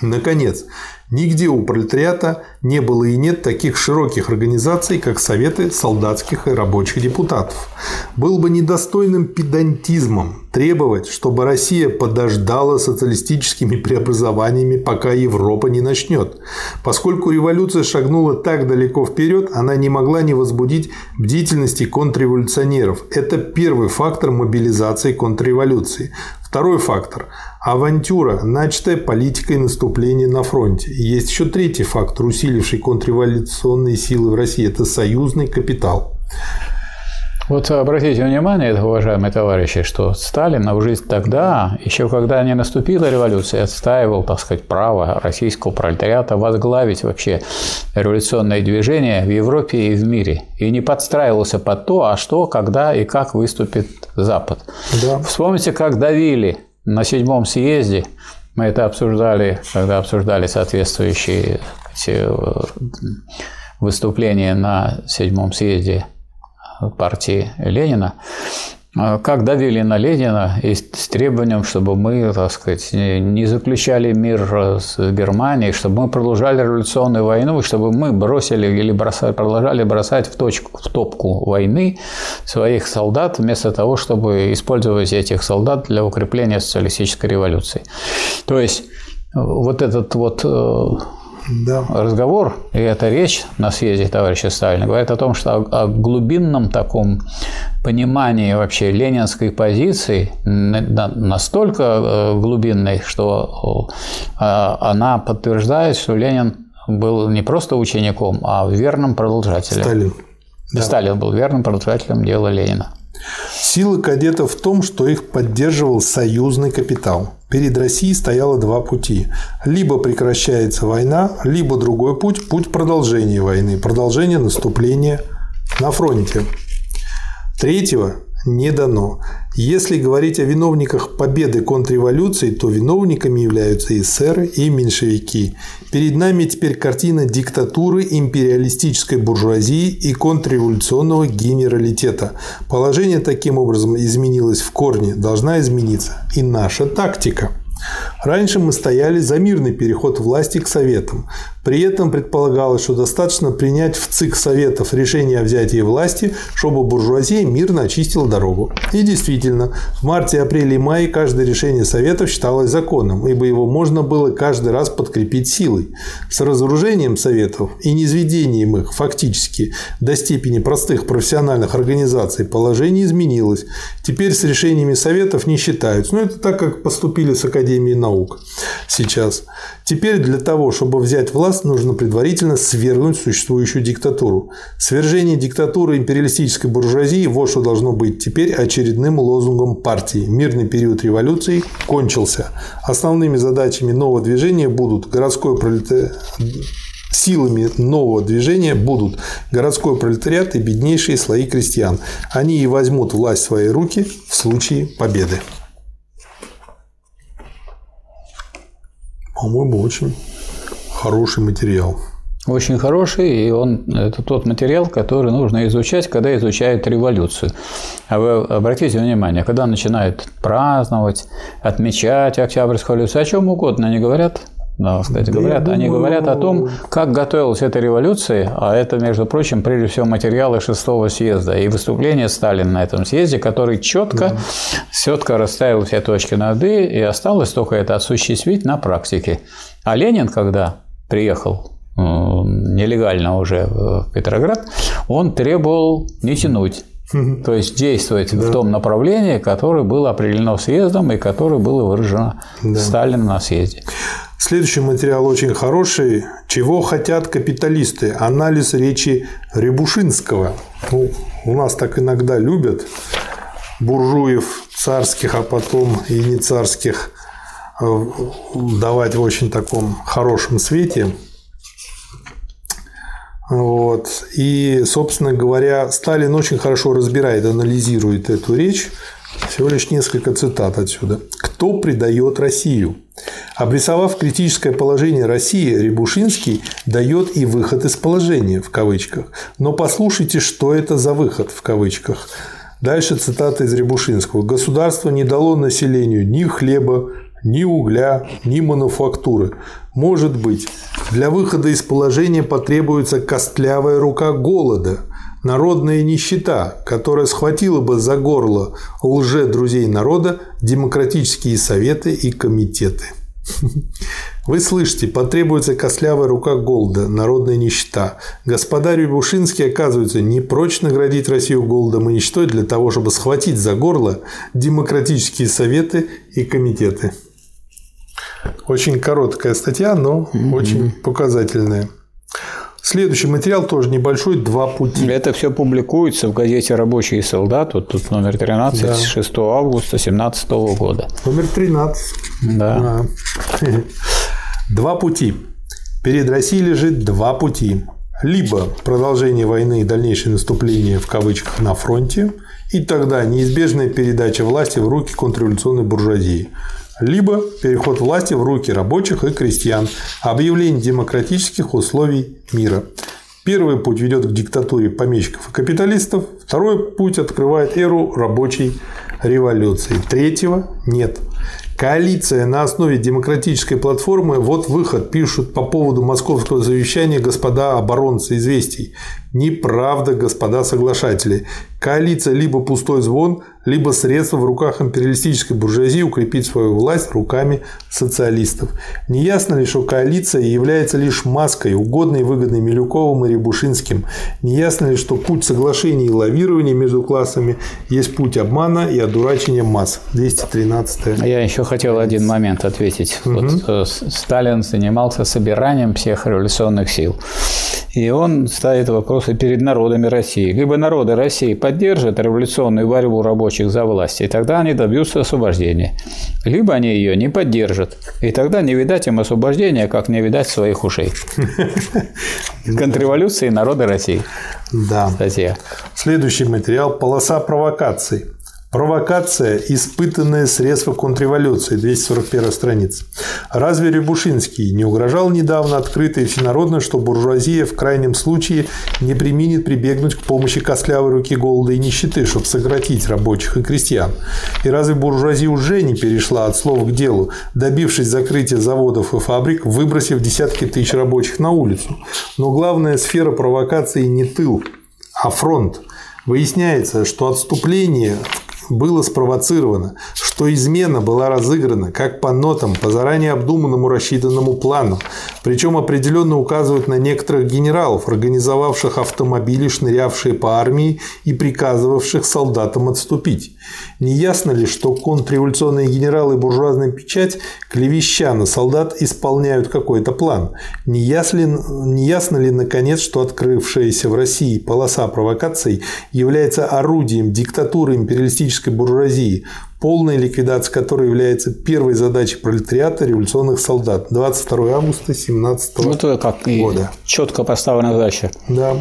Наконец, Нигде у пролетариата не было и нет таких широких организаций, как Советы солдатских и рабочих депутатов. Был бы недостойным педантизмом требовать, чтобы Россия подождала социалистическими преобразованиями, пока Европа не начнет. Поскольку революция шагнула так далеко вперед, она не могла не возбудить бдительности контрреволюционеров. Это первый фактор мобилизации контрреволюции. Второй фактор – авантюра, начатая политикой наступления на фронте. И есть еще третий фактор, усиливший контрреволюционные силы в России – это союзный капитал. Вот обратите внимание, уважаемые товарищи, что Сталин уже тогда, еще когда не наступила революция, отстаивал, так сказать, право российского пролетариата возглавить вообще революционное движение в Европе и в мире. И не подстраивался под то, а что, когда и как выступит Запад. Да. Вспомните, как давили на седьмом съезде, мы это обсуждали, когда обсуждали соответствующие э, выступления на седьмом съезде партии Ленина. а как давили на Ленина и с требованием, чтобы мы, так сказать, не заключали мир с Германией, чтобы мы продолжали революционную войну, чтобы мы бросили или бросали, продолжали бросать в, точку, в топку войны своих солдат, вместо того, чтобы использовать этих солдат для укрепления социалистической революции. То есть вот этот вот э, да. разговор и эта речь на съезде товарища Сталина говорит о том, что о, глубинном таком понимании вообще ленинской позиции настолько э, глубинной, что э, она подтверждает, что Ленин был не просто учеником, а верным продолжателем. Сталин. Да. Сталин был верным продолжателем дела Ленина. Сила кадетов в том, что их поддерживал союзный капитал. Перед Россией стояло два пути. Либо прекращается война, либо другой путь – путь продолжения войны, продолжения наступления на фронте. Третьего не дано. Если говорить о виновниках победы контрреволюции, то виновниками являются эсеры и меньшевики. Перед нами теперь картина диктатуры империалистической буржуазии и контрреволюционного генералитета. Положение таким образом изменилось в корне, должна измениться и наша тактика. Раньше мы стояли за мирный переход власти к Советам. При этом предполагалось, что достаточно принять в ЦИК Советов решение о взятии власти, чтобы буржуазия мирно очистила дорогу. И действительно, в марте, апреле и мае каждое решение Советов считалось законным, ибо его можно было каждый раз подкрепить силой. С разоружением Советов и низведением их фактически до степени простых профессиональных организаций положение изменилось. Теперь с решениями Советов не считаются. Но это так, как поступили с Академией наук сейчас. Теперь для того, чтобы взять власть, нужно предварительно свергнуть существующую диктатуру. Свержение диктатуры империалистической буржуазии – вот что должно быть теперь очередным лозунгом партии. Мирный период революции кончился. Основными задачами нового движения будут городской пролетариат Силами нового движения будут городской пролетариат и беднейшие слои крестьян. Они и возьмут власть в свои руки в случае победы. По-моему, очень хороший материал. Очень хороший, и он это тот материал, который нужно изучать, когда изучают революцию. А вы обратите внимание, когда начинают праздновать, отмечать Октябрьскую революцию, о чем угодно они говорят, да, кстати, да говорят, они думаю... говорят о том, как готовилась эта революция, а это, между прочим, прежде всего материалы шестого съезда и выступление Сталина на этом съезде, который четко, да. четко расставил все точки над «и», и осталось только это осуществить на практике. А Ленин, когда приехал э, нелегально уже в Петроград, он требовал не тянуть то есть действовать да. в том направлении, которое было определено съездом и которое было выражено да. Сталином на съезде. Следующий материал очень хороший. Чего хотят капиталисты? Анализ речи Рябушинского. Ну, у нас так иногда любят буржуев царских, а потом и не царских давать в очень таком хорошем свете. Вот. И, собственно говоря, Сталин очень хорошо разбирает, анализирует эту речь. Всего лишь несколько цитат отсюда. «Кто предает Россию?» Обрисовав критическое положение России, Рябушинский дает и выход из положения, в кавычках. Но послушайте, что это за выход, в кавычках. Дальше цитата из Рябушинского. «Государство не дало населению ни хлеба, ни угля, ни мануфактуры. Может быть, для выхода из положения потребуется костлявая рука голода, народная нищета, которая схватила бы за горло лже-друзей народа демократические советы и комитеты. Вы слышите, потребуется костлявая рука голода, народная нищета. Господа Рябушинский, оказывается, не прочь наградить Россию голодом и нищетой для того, чтобы схватить за горло демократические советы и комитеты. Очень короткая статья, но mm-hmm. очень показательная. Следующий материал тоже небольшой, два пути. Это все публикуется в газете «Рабочий солдат», вот тут номер 13, да. 6 августа 2017 года. Номер 13. Да. да. Два пути. Перед Россией лежит два пути. Либо продолжение войны и дальнейшее наступление в кавычках на фронте, и тогда неизбежная передача власти в руки контрреволюционной буржуазии либо переход власти в руки рабочих и крестьян, объявление демократических условий мира. Первый путь ведет к диктатуре помещиков и капиталистов, второй путь открывает эру рабочей революции. Третьего нет. Коалиция на основе демократической платформы – вот выход, пишут по поводу московского завещания господа оборонцы известий. Неправда, господа соглашатели. Коалиция либо пустой звон, либо средство в руках империалистической буржуазии укрепить свою власть руками социалистов. Не ясно ли, что коалиция является лишь маской, угодной и выгодной Милюковым и Рябушинским? Не ясно ли, что путь соглашений и лавирования между классами есть путь обмана и одурачения масс? 213 Я еще хотел один момент ответить. Угу. Вот, э, Сталин занимался собиранием всех революционных сил. И он ставит вопросы перед народами России. Либо народы России поддержат революционную борьбу рабочих за власть, и тогда они добьются освобождения. Либо они ее не поддержат, и тогда не видать им освобождения, как не видать своих ушей. Контрреволюции народы России. Да. Статья. Следующий материал – полоса провокаций. Провокация – испытанное средство контрреволюции, 241 страница. Разве Рябушинский не угрожал недавно открыто и всенародно, что буржуазия в крайнем случае не применит прибегнуть к помощи костлявой руки голода и нищеты, чтобы сократить рабочих и крестьян? И разве буржуазия уже не перешла от слов к делу, добившись закрытия заводов и фабрик, выбросив десятки тысяч рабочих на улицу? Но главная сфера провокации не тыл, а фронт. Выясняется, что отступление было спровоцировано, что измена была разыграна как по нотам, по заранее обдуманному рассчитанному плану. Причем определенно указывают на некоторых генералов, организовавших автомобили, шнырявшие по армии и приказывавших солдатам отступить. Не ясно ли, что контрреволюционные генералы и буржуазная печать, клевеща на солдат, исполняют какой-то план? Не ясно, ли, не ясно ли, наконец, что открывшаяся в России полоса провокаций является орудием диктатуры империалистической буржуазии, полная ликвидация которой является первой задачей пролетариата революционных солдат 22 августа 17 ну, это как года. Четко поставлена задача. Да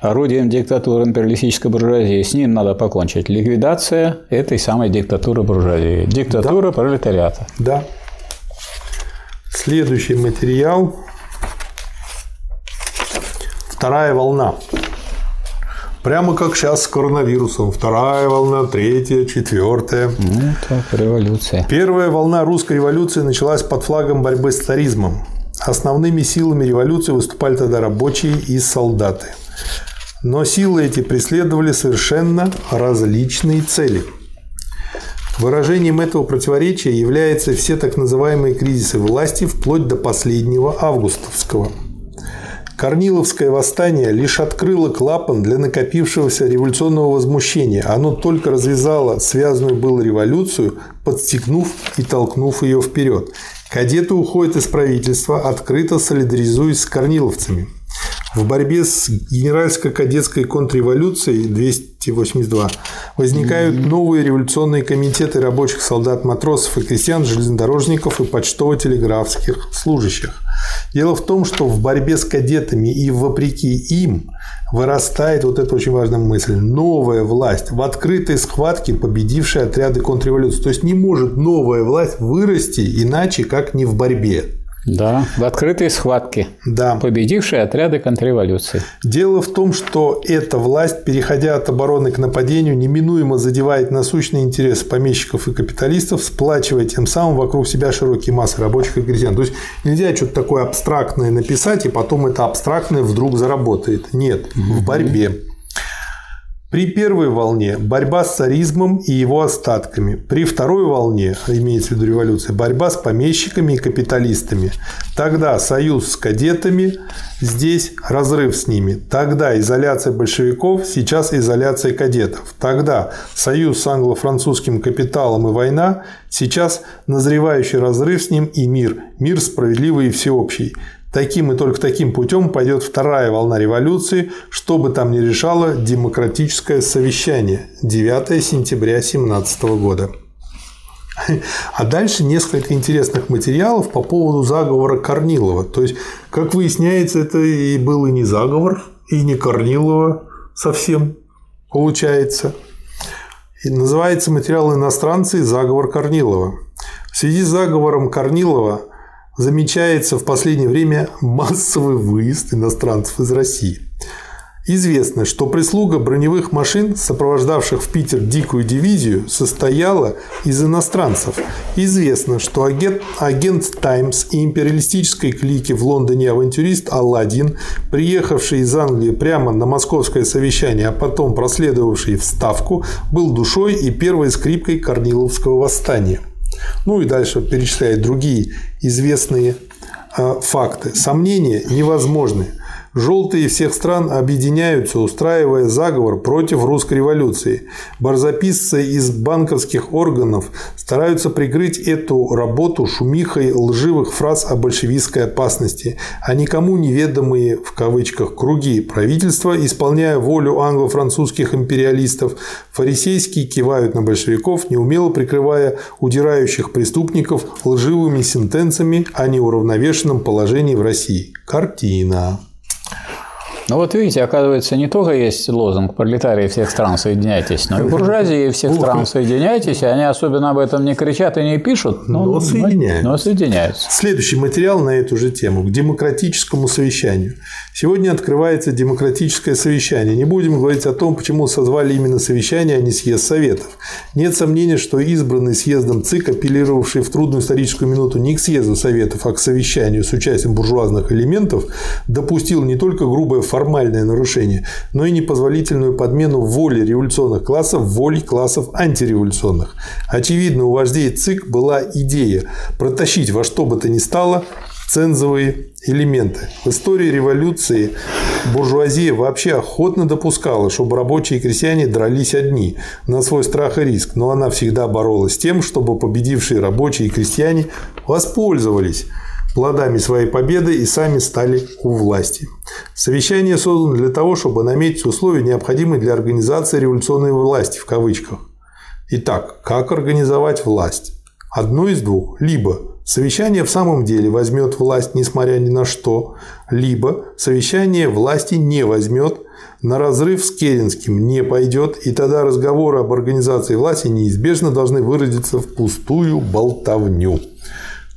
орудием диктатуры империалистической буржуазии. С ним надо покончить. Ликвидация этой самой диктатуры буржуазии. Диктатура да. пролетариата. Да. Следующий материал. Вторая волна. Прямо как сейчас с коронавирусом. Вторая волна, третья, четвертая. Ну, это революция. Первая волна русской революции началась под флагом борьбы с царизмом. Основными силами революции выступали тогда рабочие и солдаты. Но силы эти преследовали совершенно различные цели. Выражением этого противоречия являются все так называемые кризисы власти вплоть до последнего августовского. Корниловское восстание лишь открыло клапан для накопившегося революционного возмущения. Оно только развязало связанную было революцию, подстегнув и толкнув ее вперед. Кадеты уходят из правительства, открыто солидаризуясь с корниловцами. В борьбе с генеральско-кадетской контрреволюцией 282 возникают новые революционные комитеты рабочих солдат, матросов и крестьян, железнодорожников и почтово-телеграфских служащих. Дело в том, что в борьбе с кадетами и вопреки им вырастает, вот это очень важная мысль, новая власть в открытой схватке, победившая отряды контрреволюции. То есть не может новая власть вырасти иначе, как не в борьбе. Да, в открытой схватке. Да. Победившие отряды контрреволюции. Дело в том, что эта власть, переходя от обороны к нападению, неминуемо задевает насущные интересы помещиков и капиталистов, сплачивая тем самым вокруг себя широкие массы рабочих и крестьян. То есть нельзя что-то такое абстрактное написать, и потом это абстрактное вдруг заработает. Нет, в борьбе. При первой волне борьба с царизмом и его остатками. При второй волне, имеется в виду революция, борьба с помещиками и капиталистами. Тогда союз с кадетами, здесь разрыв с ними. Тогда изоляция большевиков, сейчас изоляция кадетов. Тогда союз с англо-французским капиталом и война, сейчас назревающий разрыв с ним и мир. Мир справедливый и всеобщий. Таким и только таким путем пойдет вторая волна революции, что бы там ни решало демократическое совещание 9 сентября 2017 года. А дальше несколько интересных материалов по поводу заговора Корнилова. То есть, как выясняется, это и был и не заговор, и не Корнилова совсем получается. И называется материал иностранцы «Заговор Корнилова». В связи с заговором Корнилова замечается в последнее время массовый выезд иностранцев из России. Известно, что прислуга броневых машин, сопровождавших в Питер дикую дивизию, состояла из иностранцев. Известно, что агент, агент Таймс и империалистической клики в Лондоне авантюрист Алладин, приехавший из Англии прямо на московское совещание, а потом проследовавший в Ставку, был душой и первой скрипкой Корниловского восстания. Ну и дальше перечисляет другие известные э, факты. Сомнения невозможны. Желтые всех стран объединяются, устраивая заговор против русской революции. Барзаписцы из банковских органов стараются прикрыть эту работу шумихой лживых фраз о большевистской опасности, а никому неведомые в кавычках круги правительства, исполняя волю англо-французских империалистов, фарисейски кивают на большевиков, неумело прикрывая удирающих преступников лживыми сентенциями о неуравновешенном положении в России. Картина. Ну вот видите, оказывается, не только есть лозунг «Пролетарии всех стран, соединяйтесь», но и буржуазии всех стран, соединяйтесь, и они особенно об этом не кричат и не пишут, но, но, соединяются. но соединяются. Следующий материал на эту же тему – к демократическому совещанию. Сегодня открывается демократическое совещание. Не будем говорить о том, почему созвали именно совещание, а не съезд Советов. Нет сомнения, что избранный съездом ЦИК, апеллировавший в трудную историческую минуту не к съезду Советов, а к совещанию с участием буржуазных элементов, допустил не только грубое формальное нарушение, но и непозволительную подмену воли революционных классов волей классов антиреволюционных. Очевидно, у вождей ЦИК была идея протащить во что бы то ни стало цензовые элементы. В истории революции буржуазия вообще охотно допускала, чтобы рабочие и крестьяне дрались одни на свой страх и риск, но она всегда боролась с тем, чтобы победившие рабочие и крестьяне воспользовались плодами своей победы и сами стали у власти. Совещание создано для того, чтобы наметить условия, необходимые для организации революционной власти в кавычках. Итак, как организовать власть? Одно из двух. Либо совещание в самом деле возьмет власть, несмотря ни на что, либо совещание власти не возьмет, на разрыв с Керенским не пойдет, и тогда разговоры об организации власти неизбежно должны выразиться в пустую болтовню.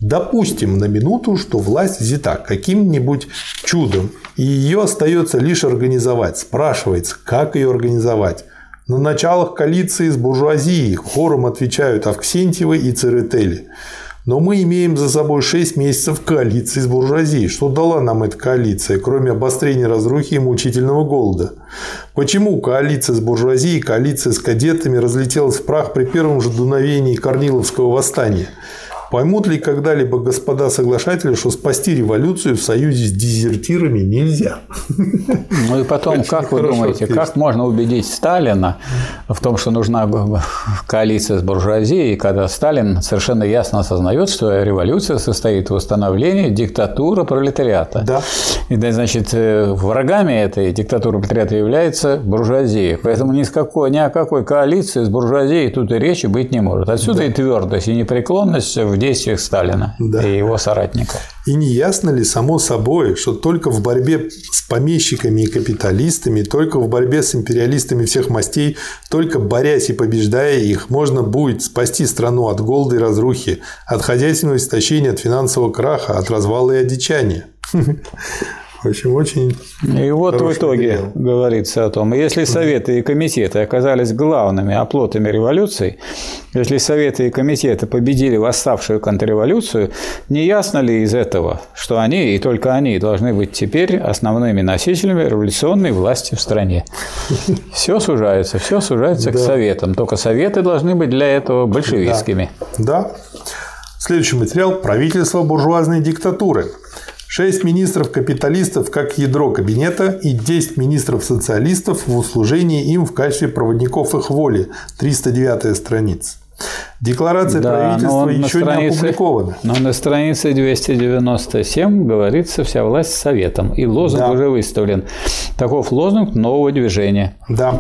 Допустим на минуту, что власть взята каким-нибудь чудом, и ее остается лишь организовать. Спрашивается, как ее организовать. На началах коалиции с буржуазией хором отвечают Авксентьевы и Церетели. Но мы имеем за собой 6 месяцев коалиции с буржуазией. Что дала нам эта коалиция, кроме обострения разрухи и мучительного голода? Почему коалиция с буржуазией, коалиция с кадетами разлетелась в прах при первом же дуновении Корниловского восстания? Поймут ли когда-либо господа соглашатели, что спасти революцию в союзе с дезертирами нельзя? Ну и потом, Очень как вы думаете, ответить. как можно убедить Сталина в том, что нужна коалиция с буржуазией, когда Сталин совершенно ясно осознает, что революция состоит в восстановлении диктатуры пролетариата. Да. И, значит, э, врагами этой диктатуры пролетариата является буржуазия. Поэтому ни, с какой, ни о какой коалиции с буржуазией тут и речи быть не может. Отсюда да. и твердость, и непреклонность в действиях Сталина да. и его соратников. И не ясно ли само собой, что только в борьбе с помещиками и капиталистами, только в борьбе с империалистами всех мастей, только борясь и побеждая их, можно будет спасти страну от голода и разрухи, от хозяйственного истощения, от финансового краха, от развала и одичания. В общем, очень И вот в итоге материал. говорится о том, если советы и комитеты оказались главными оплотами революции, если советы и комитеты победили восставшую контрреволюцию, не ясно ли из этого, что они и только они должны быть теперь основными носителями революционной власти в стране? Все сужается, все сужается к советам. Только советы должны быть для этого большевистскими. Да. Следующий материал – правительство буржуазной диктатуры. Шесть министров-капиталистов как ядро кабинета и 10 министров-социалистов в услужении им в качестве проводников их воли. 309 страница. Декларация да, правительства еще странице, не опубликована. Но на странице 297 говорится «Вся власть советом». И лозунг да. уже выставлен. Таков лозунг нового движения. Да.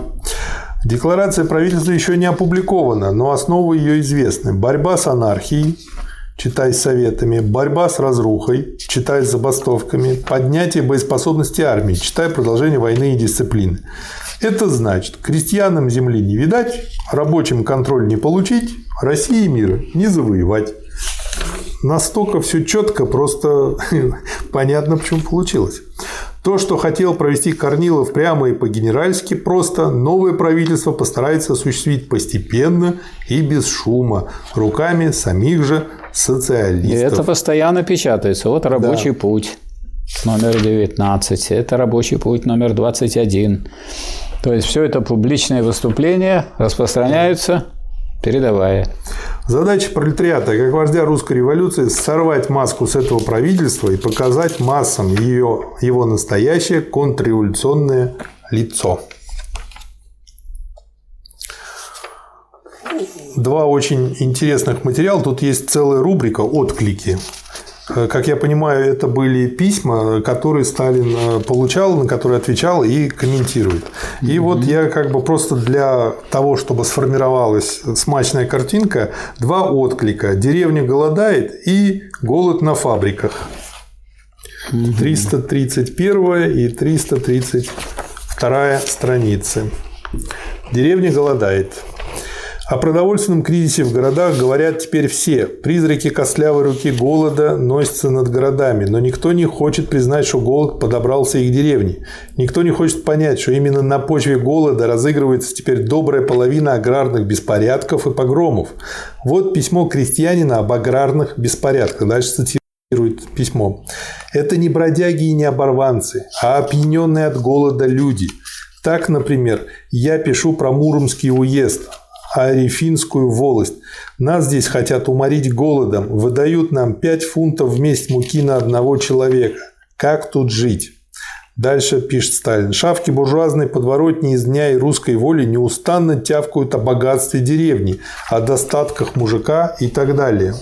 Декларация правительства еще не опубликована, но основы ее известны. Борьба с анархией, читай советами, борьба с разрухой, читай забастовками, поднятие боеспособности армии, читай продолжение войны и дисциплины. Это значит, крестьянам земли не видать, рабочим контроль не получить, России мира не завоевать. настолько все четко, просто понятно, почему получилось. То, что хотел провести Корнилов прямо и по-генеральски просто, новое правительство постарается осуществить постепенно и без шума, руками самих же социалистов. И это постоянно печатается. Вот рабочий да. путь номер 19, это рабочий путь номер 21. То есть все это публичные выступления распространяются, передавая. Задача пролетариата, как вождя русской революции, сорвать маску с этого правительства и показать массам ее, его настоящее контрреволюционное лицо. Два очень интересных материала. Тут есть целая рубрика «Отклики». Э, как я понимаю, это были письма, которые Сталин э, получал, на которые отвечал и комментирует. И mm-hmm. вот я как бы просто для того, чтобы сформировалась смачная картинка, два отклика. Деревня голодает и голод на фабриках. 331 и 332 страницы. Деревня голодает. О продовольственном кризисе в городах говорят теперь все. Призраки костлявой руки голода носятся над городами, но никто не хочет признать, что голод подобрался их деревне. Никто не хочет понять, что именно на почве голода разыгрывается теперь добрая половина аграрных беспорядков и погромов. Вот письмо крестьянина об аграрных беспорядках. Дальше цитирует письмо. Это не бродяги и не оборванцы, а опьяненные от голода люди. Так, например, я пишу про Муромский уезд, Арифинскую волость. Нас здесь хотят уморить голодом, выдают нам 5 фунтов вместе муки на одного человека. Как тут жить? Дальше пишет Сталин. Шавки буржуазной подворотни из дня и русской воли неустанно тявкают о богатстве деревни, о достатках мужика и так далее.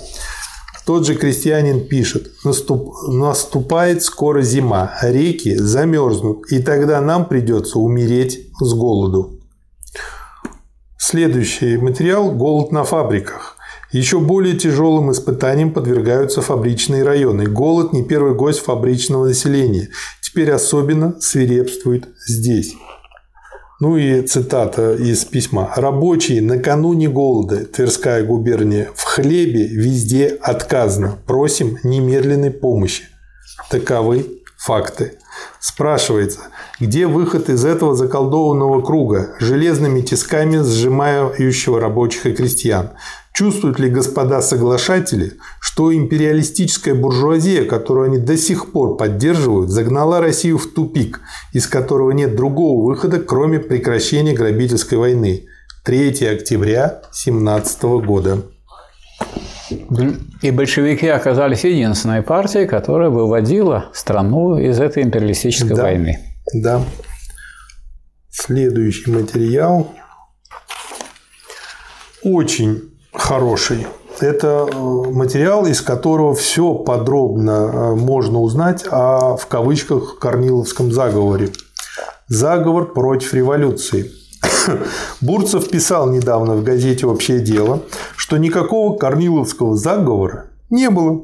Тот же крестьянин пишет, Наступ, наступает скоро зима, реки замерзнут, и тогда нам придется умереть с голоду. Следующий материал – голод на фабриках. Еще более тяжелым испытаниям подвергаются фабричные районы. Голод – не первый гость фабричного населения. Теперь особенно свирепствует здесь. Ну и цитата из письма. «Рабочие накануне голода, Тверская губерния, в хлебе везде отказано. Просим немедленной помощи». Таковы факты. Спрашивается, где выход из этого заколдованного круга, железными тисками сжимающего рабочих и крестьян? Чувствуют ли господа соглашатели, что империалистическая буржуазия, которую они до сих пор поддерживают, загнала Россию в тупик, из которого нет другого выхода, кроме прекращения грабительской войны? 3 октября 17 года. И большевики оказались единственной партией, которая выводила страну из этой империалистической да, войны. Да. Следующий материал очень хороший. Это э, материал, из которого все подробно э, можно узнать о, в кавычках, Корниловском заговоре. Заговор против революции. Бурцев писал недавно в газете «Общее дело», что никакого Корниловского заговора не было.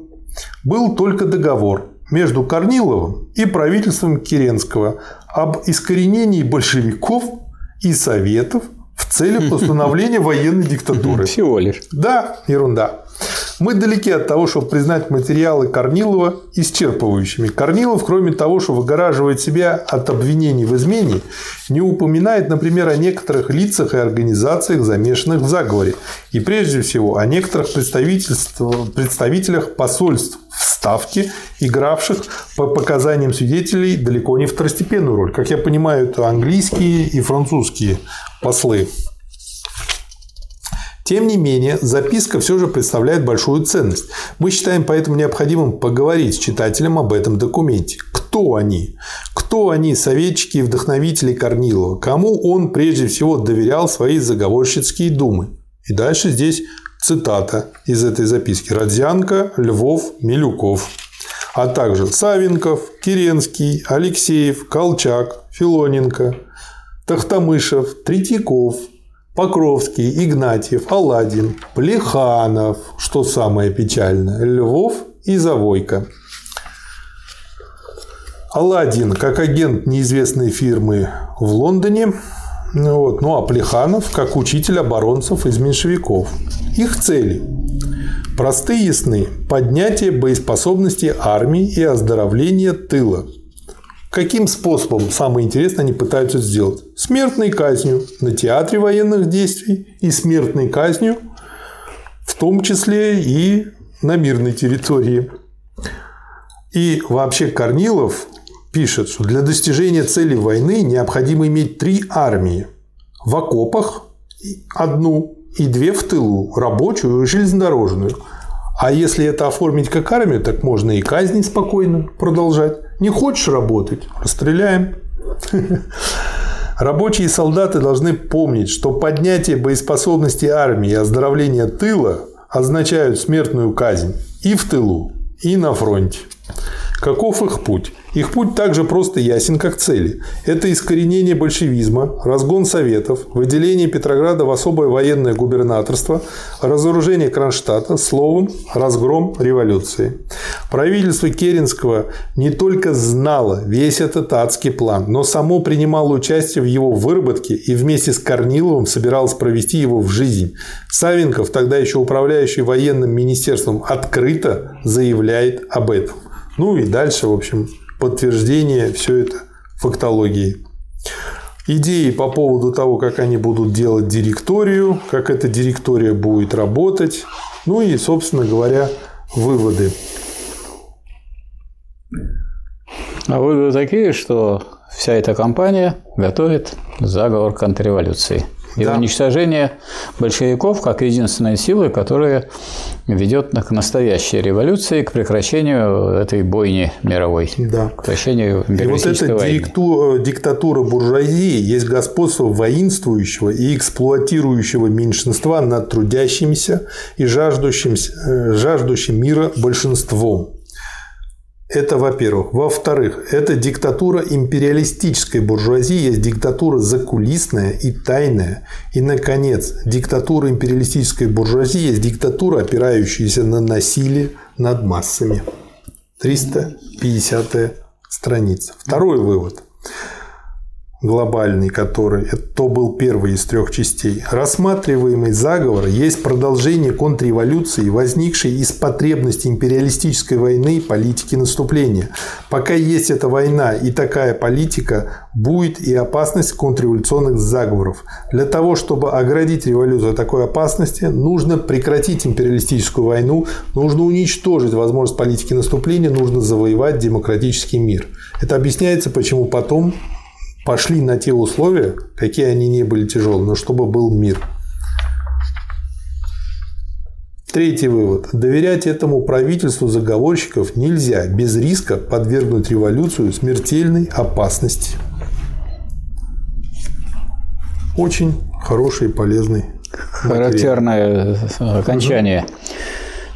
Был только договор между Корниловым и правительством Керенского об искоренении большевиков и советов в целях установления военной диктатуры. Всего лишь. Да, ерунда. Мы далеки от того, чтобы признать материалы Корнилова исчерпывающими. Корнилов, кроме того, что выгораживает себя от обвинений в измене, не упоминает, например, о некоторых лицах и организациях, замешанных в заговоре. И прежде всего о некоторых представителях посольств в Ставке, игравших по показаниям свидетелей далеко не второстепенную роль. Как я понимаю, это английские и французские послы. Тем не менее, записка все же представляет большую ценность. Мы считаем поэтому необходимым поговорить с читателем об этом документе. Кто они? Кто они, советчики и вдохновители Корнилова? Кому он прежде всего доверял свои заговорщицкие думы? И дальше здесь цитата из этой записки. Родзянко, Львов, Милюков. А также Савенков, Киренский, Алексеев, Колчак, Филоненко, Тахтамышев, Третьяков, Покровский, Игнатьев, Аладдин, Плеханов, что самое печальное, Львов и Завойко. Аладдин как агент неизвестной фирмы в Лондоне, вот, ну а Плеханов как учитель оборонцев из меньшевиков. Их цели Просты и ясны. Поднятие боеспособности армии и оздоровление тыла. Каким способом, самое интересное, они пытаются сделать? Смертной казнью на театре военных действий и смертной казнью в том числе и на мирной территории. И вообще Корнилов пишет, что для достижения цели войны необходимо иметь три армии. В окопах одну и две в тылу, рабочую и железнодорожную. А если это оформить как армию, так можно и казни спокойно продолжать. Не хочешь работать? Расстреляем. Рабочие и солдаты должны помнить, что поднятие боеспособности армии и оздоровление тыла означают смертную казнь и в тылу, и на фронте. Каков их путь? Их путь также просто ясен, как цели. Это искоренение большевизма, разгон советов, выделение Петрограда в особое военное губернаторство, разоружение Кронштадта, словом, разгром революции. Правительство Керенского не только знало весь этот адский план, но само принимало участие в его выработке и вместе с Корниловым собиралось провести его в жизнь. Савенков, тогда еще управляющий военным министерством, открыто заявляет об этом. Ну и дальше, в общем, подтверждение все это фактологии. Идеи по поводу того, как они будут делать директорию, как эта директория будет работать, ну и, собственно говоря, выводы. А выводы такие, что вся эта компания готовит заговор контрреволюции и да. уничтожение большевиков как единственной силы, которая ведет к настоящей революции, к прекращению этой бойни мировой, да. к прекращению И вот эта дикту, диктатура буржуазии есть господство воинствующего и эксплуатирующего меньшинства над трудящимися и жаждущим, э, жаждущим мира большинством. Это во-первых. Во-вторых, это диктатура империалистической буржуазии, есть диктатура закулисная и тайная. И, наконец, диктатура империалистической буржуазии есть диктатура, опирающаяся на насилие над массами. 350 страница. Второй вывод глобальный, который то был первый из трех частей. Рассматриваемый заговор есть продолжение контрреволюции, возникшей из потребности империалистической войны и политики наступления. Пока есть эта война и такая политика, будет и опасность контрреволюционных заговоров. Для того, чтобы оградить революцию от такой опасности, нужно прекратить империалистическую войну, нужно уничтожить возможность политики наступления, нужно завоевать демократический мир. Это объясняется, почему потом пошли на те условия, какие они не были тяжелые, но чтобы был мир. Третий вывод. Доверять этому правительству заговорщиков нельзя без риска подвергнуть революцию смертельной опасности. Очень хороший и полезный. Характерное окончание.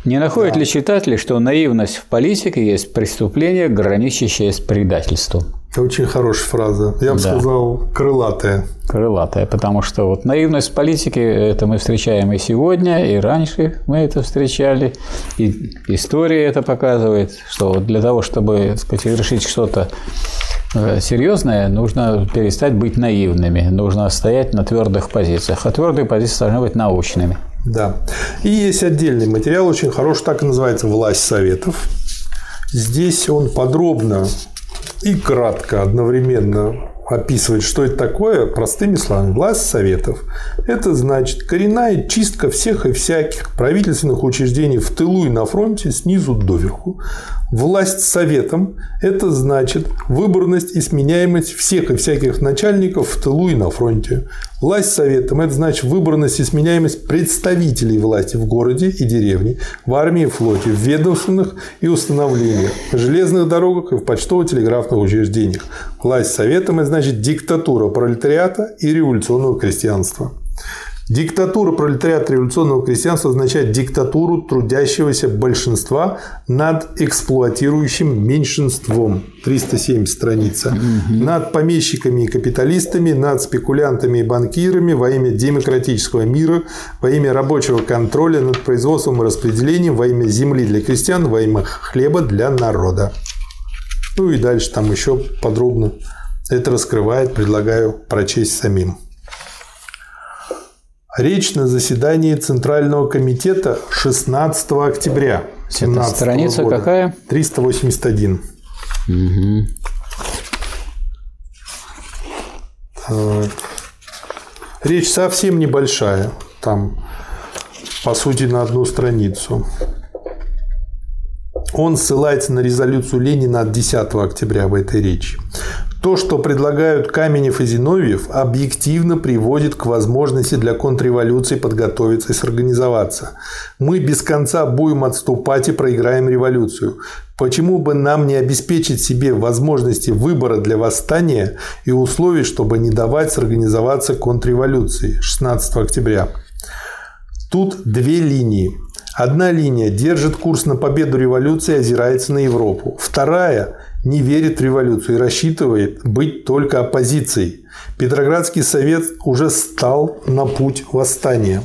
Не находит да. ли читатель, что наивность в политике есть преступление, граничащее с предательством? Это очень хорошая фраза. Я бы да. сказал, крылатая. Крылатая, потому что вот наивность в политике, это мы встречаем и сегодня, и раньше мы это встречали. И история это показывает, что вот для того, чтобы сказать, решить что-то э, серьезное, нужно перестать быть наивными, нужно стоять на твердых позициях. А твердые позиции должны быть научными. Да. И есть отдельный материал, очень хороший, так и называется «Власть Советов». Здесь он подробно и кратко одновременно описывать, что это такое, простыми словами, власть советов. Это значит коренная чистка всех и всяких правительственных учреждений в тылу и на фронте снизу доверху. Власть советом – это значит выборность и сменяемость всех и всяких начальников в тылу и на фронте. Власть советом – это значит выборность и сменяемость представителей власти в городе и деревне, в армии и флоте, в ведомственных и установлениях, в железных дорогах и в почтово-телеграфных учреждениях. Власть советом – это значит диктатура пролетариата и революционного крестьянства. Диктатура пролетариата революционного крестьянства означает диктатуру трудящегося большинства над эксплуатирующим меньшинством. 307 страница. Угу. Над помещиками и капиталистами, над спекулянтами и банкирами во имя демократического мира, во имя рабочего контроля над производством и распределением, во имя земли для крестьян, во имя хлеба для народа. Ну и дальше там еще подробно это раскрывает, предлагаю прочесть самим. Речь на заседании Центрального комитета 16 октября 17 Страница года. какая? 381. Угу. Так. Речь совсем небольшая. Там, по сути, на одну страницу. Он ссылается на резолюцию Ленина от 10 октября в этой речи. То, что предлагают Каменев и Зиновьев, объективно приводит к возможности для контрреволюции подготовиться и сорганизоваться. Мы без конца будем отступать и проиграем революцию. Почему бы нам не обеспечить себе возможности выбора для восстания и условий, чтобы не давать сорганизоваться контрреволюции 16 октября? Тут две линии. Одна линия держит курс на победу революции и озирается на Европу. Вторая не верит в революцию и рассчитывает быть только оппозицией. Петроградский совет уже стал на путь восстания.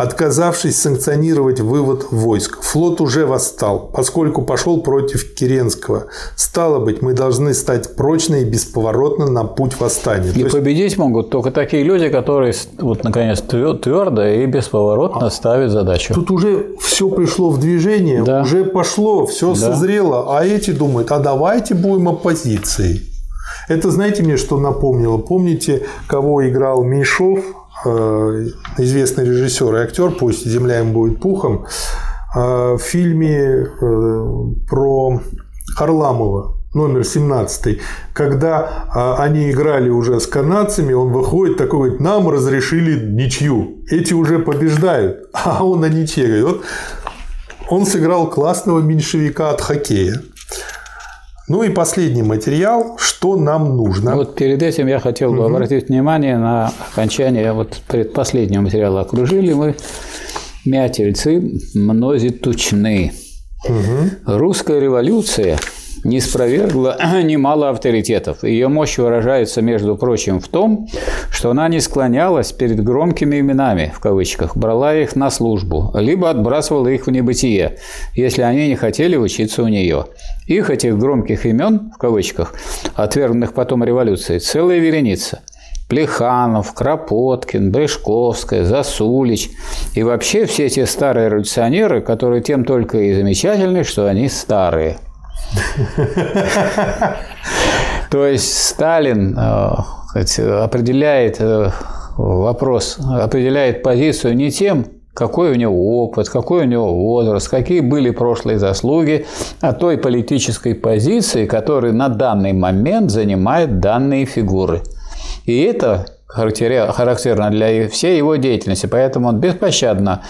Отказавшись санкционировать вывод войск, флот уже восстал, поскольку пошел против Керенского. Стало быть, мы должны стать прочно и бесповоротно на путь восстания. И То есть победить могут только такие люди, которые вот наконец твердо и бесповоротно ставят задачу. Тут уже все пришло в движение, Да. уже пошло, все Да. созрело, а эти думают, а давайте будем оппозицией. Это знаете мне, что напомнило? Помните, кого играл Меньшов, э, известный режиссер и актер, пусть земля им будет пухом, э, в фильме э, про Харламова номер 17, когда они играли уже с канадцами, он выходит такой, говорит, нам разрешили ничью, эти уже побеждают, а он на ничье. Вот он сыграл классного меньшевика от хоккея. Ну и последний материал, что нам нужно. Вот перед этим я хотел бы обратить внимание на окончание вот предпоследнего материала. Окружили мы мятельцы мнозитучны. Русская революция не спровергла немало авторитетов. Ее мощь выражается, между прочим, в том, что она не склонялась перед громкими именами, в кавычках, брала их на службу, либо отбрасывала их в небытие, если они не хотели учиться у нее. Их, этих громких имен, в кавычках, отвергнутых потом революцией, целая вереница. Плеханов, Кропоткин, Брешковская, Засулич и вообще все эти старые революционеры, которые тем только и замечательны, что они старые. То есть Сталин э, определяет э, вопрос, определяет позицию не тем, какой у него опыт, какой у него возраст, какие были прошлые заслуги, а той политической позиции, которую на данный момент занимают данные фигуры. И это характерно для всей его деятельности, поэтому он беспощадно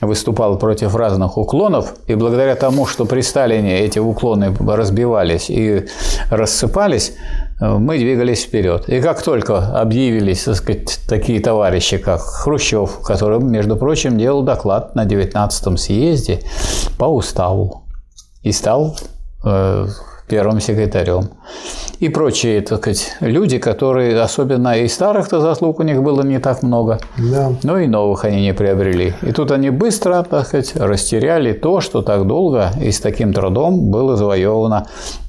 выступал против разных уклонов, и благодаря тому, что при Сталине эти уклоны разбивались и рассыпались, э, мы двигались вперед. И как только объявились так сказать, такие товарищи, как Хрущев, который, между прочим, делал доклад на 19-м съезде по уставу и стал э, первым секретарем. И прочие, так сказать, люди, которые, особенно и старых-то заслуг у них было не так много, Да. но и новых они не приобрели. И тут они быстро, так сказать, растеряли то, что так долго и с таким трудом было завоевано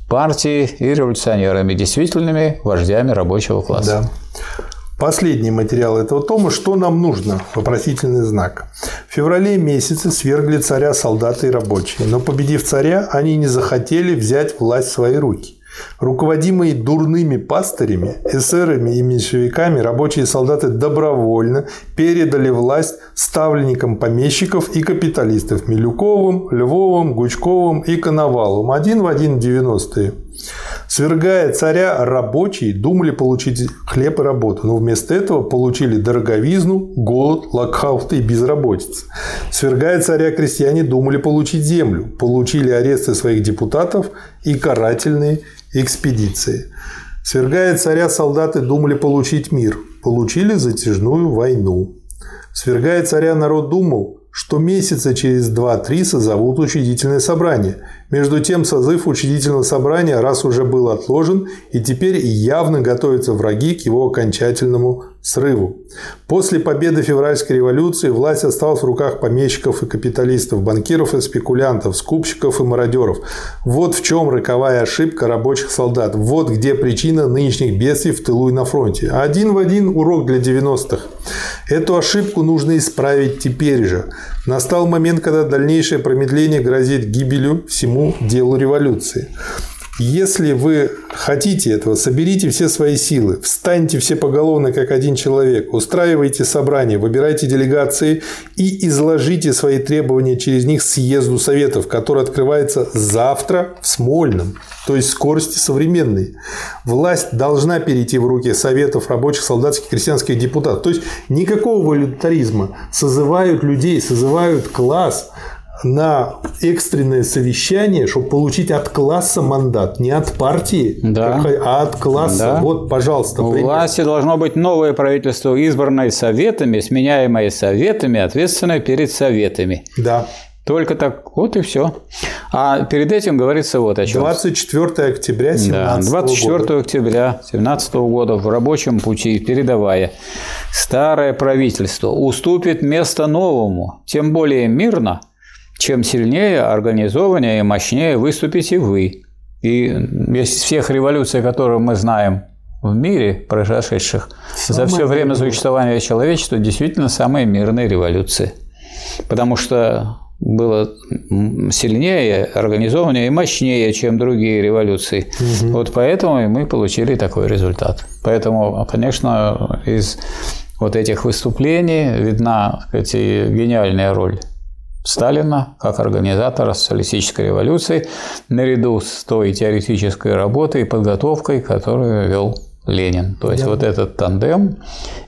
партией и революционерами, действительными вождями рабочего класса. Да. Последний материал этого тома «Что нам нужно?» Вопросительный знак. В феврале месяце свергли царя солдаты и рабочие, но победив царя, они не захотели взять власть в свои руки. Руководимые дурными пастырями, эсерами и меньшевиками, рабочие солдаты добровольно передали власть ставленникам помещиков и капиталистов Милюковым, Львовым, Гучковым и Коноваловым один в один в 90-е. Свергая царя, рабочие думали получить хлеб и работу, но вместо этого получили дороговизну, голод, локауты и безработицу. Свергая царя, крестьяне думали получить землю, получили аресты своих депутатов и карательные экспедиции. Свергая царя, солдаты думали получить мир, получили затяжную войну. Свергая царя, народ думал, что месяца через два-три созовут учредительное собрание. Между тем созыв учредительного собрания раз уже был отложен, и теперь явно готовятся враги к его окончательному срыву. После победы февральской революции власть осталась в руках помещиков и капиталистов, банкиров и спекулянтов, скупщиков и мародеров. Вот в чем роковая ошибка рабочих солдат. Вот где причина нынешних бедствий в тылу и на фронте. Один в один урок для 90-х. Эту ошибку нужно исправить теперь же. Настал момент, когда дальнейшее промедление грозит гибелью всему делу революции. Если вы хотите этого, соберите все свои силы, встаньте все поголовно как один человек, устраивайте собрания, выбирайте делегации и изложите свои требования через них съезду Советов, который открывается завтра в Смольном, то есть скорости современной. Власть должна перейти в руки Советов рабочих, солдатских, крестьянских депутатов. То есть никакого волюнтаризма. Созывают людей, созывают класс, на экстренное совещание, чтобы получить от класса мандат, не от партии, да. а от класса. Да. Вот, пожалуйста. У власти должно быть новое правительство, избранное советами, сменяемое советами, ответственное перед советами. Да. Только так, вот и все. А перед этим говорится вот о чем. 24 октября 17 да, 24 года. октября 17 года в рабочем пути, передавая, старое правительство уступит место новому, тем более мирно, чем сильнее, организованнее и мощнее выступите вы. И из всех революций, которые мы знаем в мире произошедших самые за все время существования человечества, действительно самые мирные революции. Потому что было сильнее, организованнее и мощнее, чем другие революции. Угу. Вот поэтому мы получили такой результат. Поэтому, конечно, из вот этих выступлений видна сказать, гениальная роль Сталина как организатора социалистической революции наряду с той теоретической работой и подготовкой, которую вел Ленин. То есть да. вот этот тандем.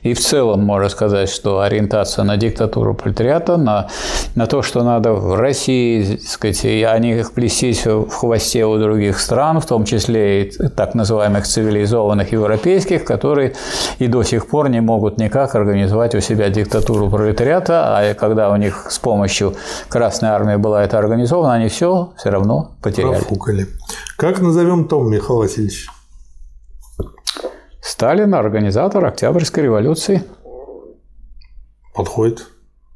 И в целом можно сказать, что ориентация на диктатуру пролетариата, на, на то, что надо в России, так сказать, а не плестись в хвосте у других стран, в том числе и так называемых цивилизованных европейских, которые и до сих пор не могут никак организовать у себя диктатуру пролетариата, а когда у них с помощью Красной Армии была это организована, они все все равно потеряли. Профукали. Как назовем Том, Михаил Васильевич? Сталин – организатор Октябрьской революции. Подходит.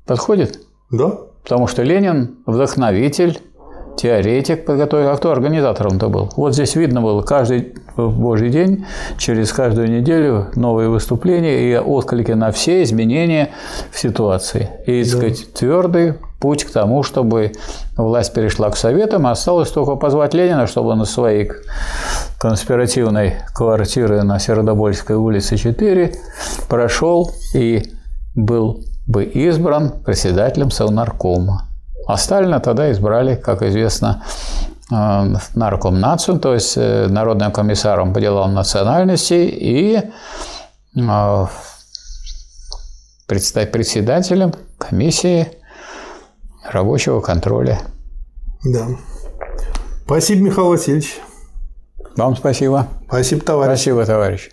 Подходит? Да. Потому что Ленин – вдохновитель, теоретик подготовил. А кто организатором-то был? Вот здесь видно было каждый божий день, через каждую неделю новые выступления и отклики на все изменения в ситуации. И, так сказать, твердый путь к тому, чтобы власть перешла к Советам. Осталось только позвать Ленина, чтобы он из своей конспиративной квартиры на Сердобольской улице 4 прошел и был бы избран председателем Совнаркома. А Сталина тогда избрали, как известно, э, нарком нацию, то есть э, народным комиссаром по делам национальностей и э, председателем комиссии рабочего контроля. Да. Спасибо, Михаил Васильевич. Вам спасибо. Спасибо, товарищ. Спасибо, товарищ.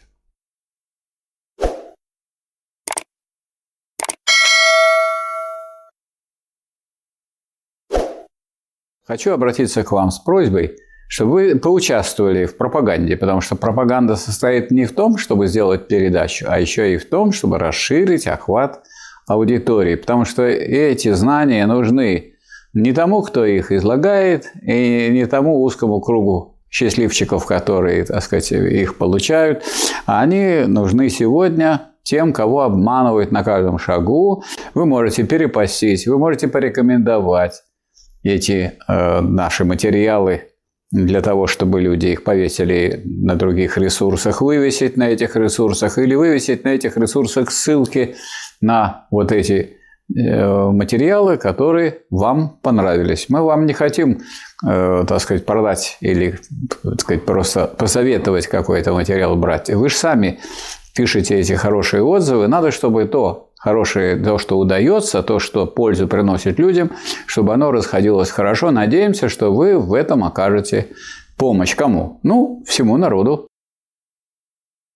Хочу обратиться к вам с просьбой, чтобы вы поучаствовали в пропаганде, потому что пропаганда состоит не в том, чтобы сделать передачу, а еще и в том, чтобы расширить охват аудитории, потому что эти знания нужны не тому, кто их излагает, и не тому узкому кругу счастливчиков, которые, так сказать, их получают, а они нужны сегодня тем, кого обманывают на каждом шагу. Вы можете перепостить, вы можете порекомендовать эти э, наши материалы для того, чтобы люди их повесили на других ресурсах, вывесить на этих ресурсах или вывесить на этих ресурсах ссылки на вот эти э, материалы, которые вам понравились. Мы вам не хотим, э, так сказать, продать или, так сказать, просто посоветовать какой-то материал брать. Вы же сами пишете эти хорошие отзывы. Надо, чтобы то хорошее, то, что удается, то, что пользу приносит людям, чтобы оно расходилось хорошо. Надеемся, что вы в этом окажете помощь кому? Ну, всему народу.